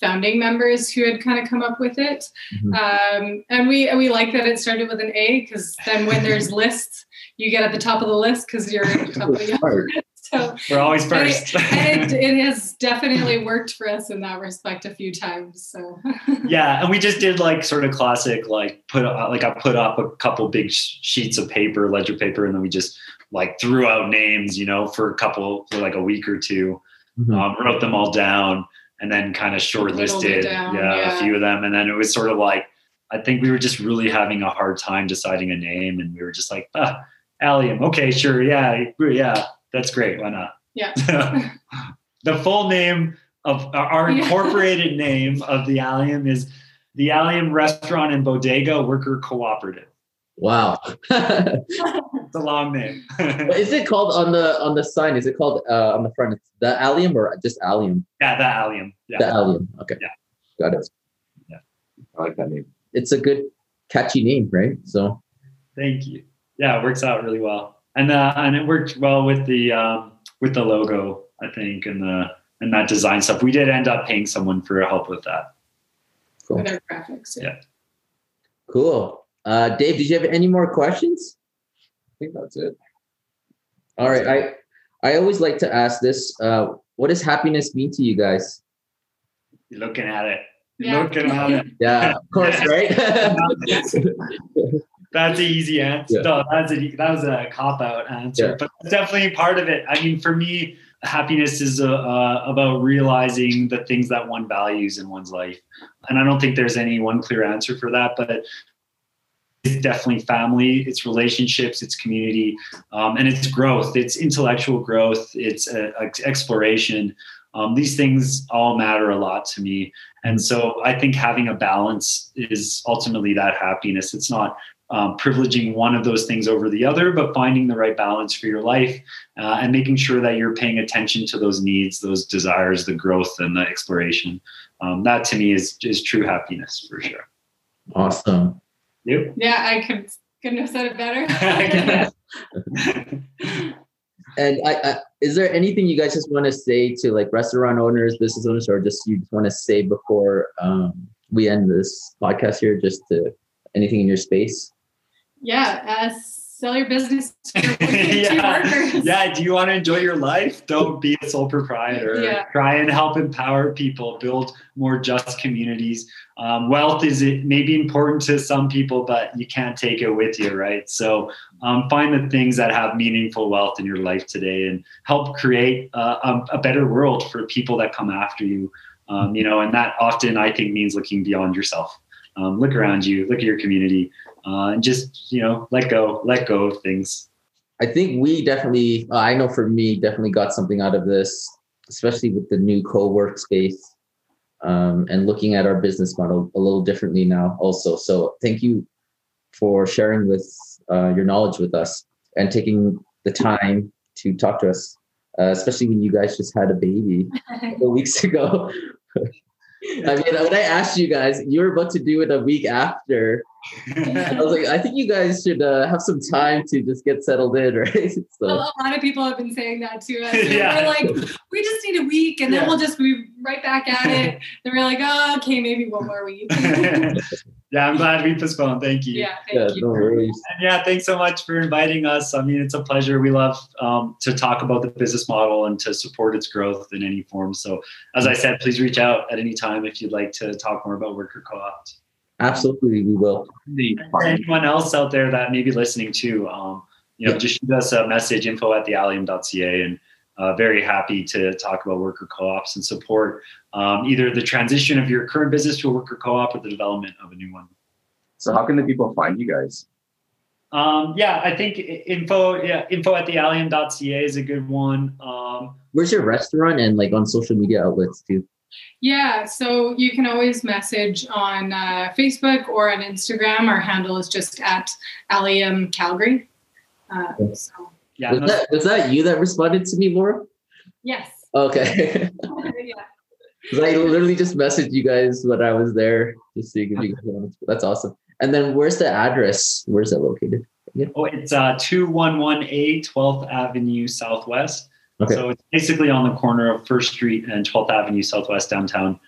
founding members who had kind of come up with it. Mm-hmm. Um, and we we like that it started with an A because then when there's *laughs* lists, you get at the top of the list because you're at the top of the list. *laughs* So we're always first. *laughs* And it, it, it, has definitely worked for us in that respect a few times. So *laughs* yeah, and we just did like sort of classic, like put like I put up a couple big sheets of paper, ledger paper, and then we just like threw out names, you know, for a couple for like a week or 2 mm-hmm. um, wrote them all down, and then kind of shortlisted yeah, yeah, a few of them, and then it was sort of like I think we were just really having a hard time deciding a name, and we were just like, ah, Allium, okay, sure, yeah, yeah, that's great, why not? Yeah. *laughs* the full name of our incorporated *laughs* name of the Allium is the Allium Restaurant and Bodega Worker Cooperative. Wow. it's a long name. *laughs* is it called on the on the sign? Is it called uh, on the front? It's the Allium or just Allium? Yeah, the Allium. Yeah. The Allium. Okay. Yeah. Got it. Yeah. I like that name. It's a good catchy name, right? So thank you. Yeah, it works out really well. And uh and it worked well with the um with the logo, I think, and the and that design stuff. We did end up paying someone for help with that. Cool. With our graphics. Yeah. Cool. Uh, Dave, did you have any more questions? I think that's it. All right. I I always like to ask this. Uh, what does happiness mean to you guys? You're looking at it. You're yeah. looking at it. Yeah, of course, right? *laughs* *laughs* that's an easy answer. Yeah. No, that's a that was a cop out answer, yeah. but definitely part of it. I mean, for me, happiness is uh, uh, about realizing the things that one values in one's life, and I don't think there's any one clear answer for that. But it's definitely family, it's relationships, it's community, um, and it's growth. It's intellectual growth. It's uh, exploration. Um, these things all matter a lot to me, and so I think having a balance is ultimately that happiness. It's not um, privileging one of those things over the other, but finding the right balance for your life uh, and making sure that you're paying attention to those needs, those desires, the growth, and the exploration. Um, that to me is is true happiness for sure. Awesome. You? Yeah, I could couldn't have said it better. *laughs* *laughs* and I, I, is there anything you guys just want to say to like restaurant owners, business owners, or just you just want to say before um, we end this podcast here? Just to anything in your space? Yeah, as sell your business *laughs* yeah. yeah do you want to enjoy your life? Don't be a sole proprietor. Yeah. try and help empower people build more just communities. Um, wealth is it may be important to some people but you can't take it with you right? So um, find the things that have meaningful wealth in your life today and help create uh, a, a, better world for people that come after you. Um, you know and that often i think means looking beyond yourself um, look around you look at your community uh, and just you know let go let go of things. I think we definitely uh, i know for me definitely got something out of this especially with the new co-work space um, and looking at our business model a little differently now also. So thank you for sharing with uh, your knowledge with us and taking the time to talk to us uh, especially when you guys just had a baby a weeks ago *laughs* I mean, when I asked you guys, you were about to do it a week after. I was like, I think you guys should uh, have some time to just get settled in, *laughs* right? A, So, a lot of people have been saying that to us. *laughs* Yeah. We're like, we just need a week and then Yeah. we'll just be right back at it. *laughs* Then we're like, oh, okay, maybe one more week. yeah, I'm glad we postponed. Thank you. yeah, thank yeah, you. no worries. And yeah, thanks so much for inviting us. I mean, it's a pleasure. We love um, to talk about the business model and to support its growth in any form. So, as I said, please reach out at any time if you'd like to talk more about worker co-ops. Absolutely, we will. The For fun- anyone else out there that may be listening to, um, you know, Yeah. just shoot us a message info at theallium.ca and uh, very happy to talk about worker co-ops and support um, either the transition of your current business to a worker co-op or the development of a new one. So how can the people find you guys? Um, yeah, I think info, yeah, info at theallium.ca is a good one. Um, Where's your restaurant and like on social media outlets too? Yeah, so you can always message on uh, Facebook or on Instagram. Our handle is just at Allium Calgary. Uh, so, yeah, Was no- that, was that you that responded to me, Laura? yes. Okay. *laughs* yeah. 'Cause I literally just messaged you guys when I was there just seeing if you guys wanted to. That's awesome. And then where's the address? Where's that located? oh, it's uh, 211A 12th Avenue Southwest. Okay. So it's basically on the corner of First Street and 12th Avenue Southwest downtown.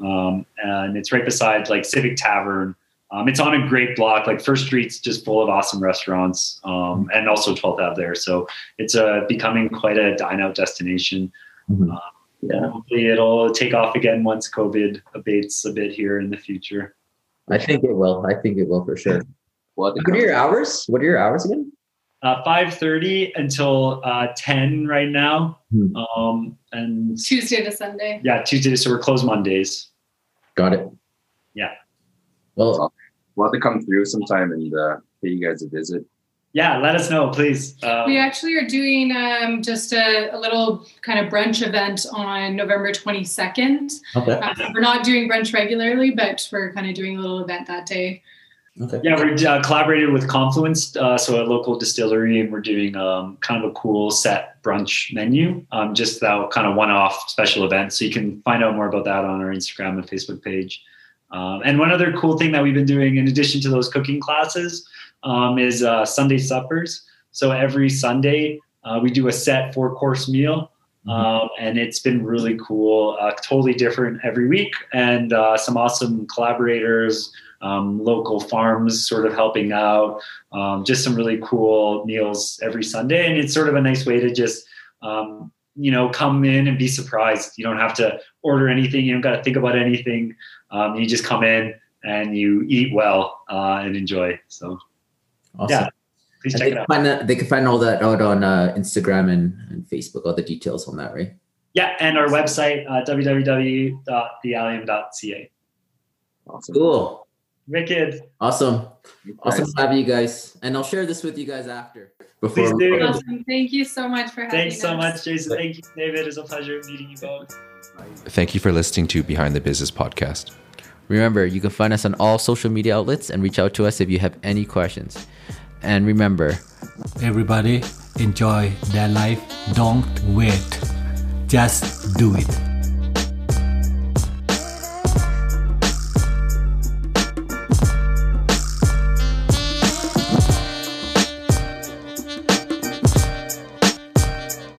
Um, and it's right beside like Civic Tavern. Um, it's on a great block. Like First Street's just full of awesome restaurants, um, and also 12th Ave there. So it's uh, becoming quite a dine out destination. Mhm. Yeah, hopefully it'll take off again once COVID abates a bit here in the future. I think it will. I think it will for sure. Well, What are your hours? What are your hours again? Uh, 5:30 until uh, 10 right now, Hmm. um, and Tuesday to Sunday. yeah, Tuesday. So we're closed Mondays. Got it. Yeah. Well, we'll have to come through sometime and uh, pay you guys a visit. Yeah, let us know, please. Uh, We actually are doing um, just a, a little kind of brunch event on November 22nd. okay. Uh, we're not doing brunch regularly, but we're kind of doing a little event that day. Okay. Yeah, we're uh, collaborated with Confluence, uh, so a local distillery, and we're doing um, kind of a cool set brunch menu, um, just that kind of one-off special event. So you can find out more about that on our Instagram and Facebook page. Um, and one other cool thing that we've been doing, in addition to those cooking classes, um, is uh, Sunday suppers. So every Sunday uh, we do a set four-course meal. Um, and it's been really cool, uh, totally different every week, and uh, some awesome collaborators, um, local farms sort of helping out, um, just some really cool meals every Sunday. And it's sort of a nice way to just, um, you know, come in and be surprised. You don't have to order anything, you don't got to think about anything. Um, you just come in and you eat well uh, and enjoy. So, Awesome. yeah, please And check they it can out. find that, they can find all that out on uh, Instagram and, and Facebook, all the details on that, right? Yeah, and our website, uh, www.theallium.ca. Awesome. Cool. Wicked. Awesome. Awesome Guys, to have you guys. And I'll share this with you guys after. Before Please do. Awesome. Thank you so much for having me. Thanks so much, Jason. Thank you, David. It's a pleasure meeting you both. Thank you for listening to Behind the Business podcast. Remember, you can find us on all social media outlets and reach out to us if you have any questions. And remember, Everybody enjoy their life. Don't wait. Just do it.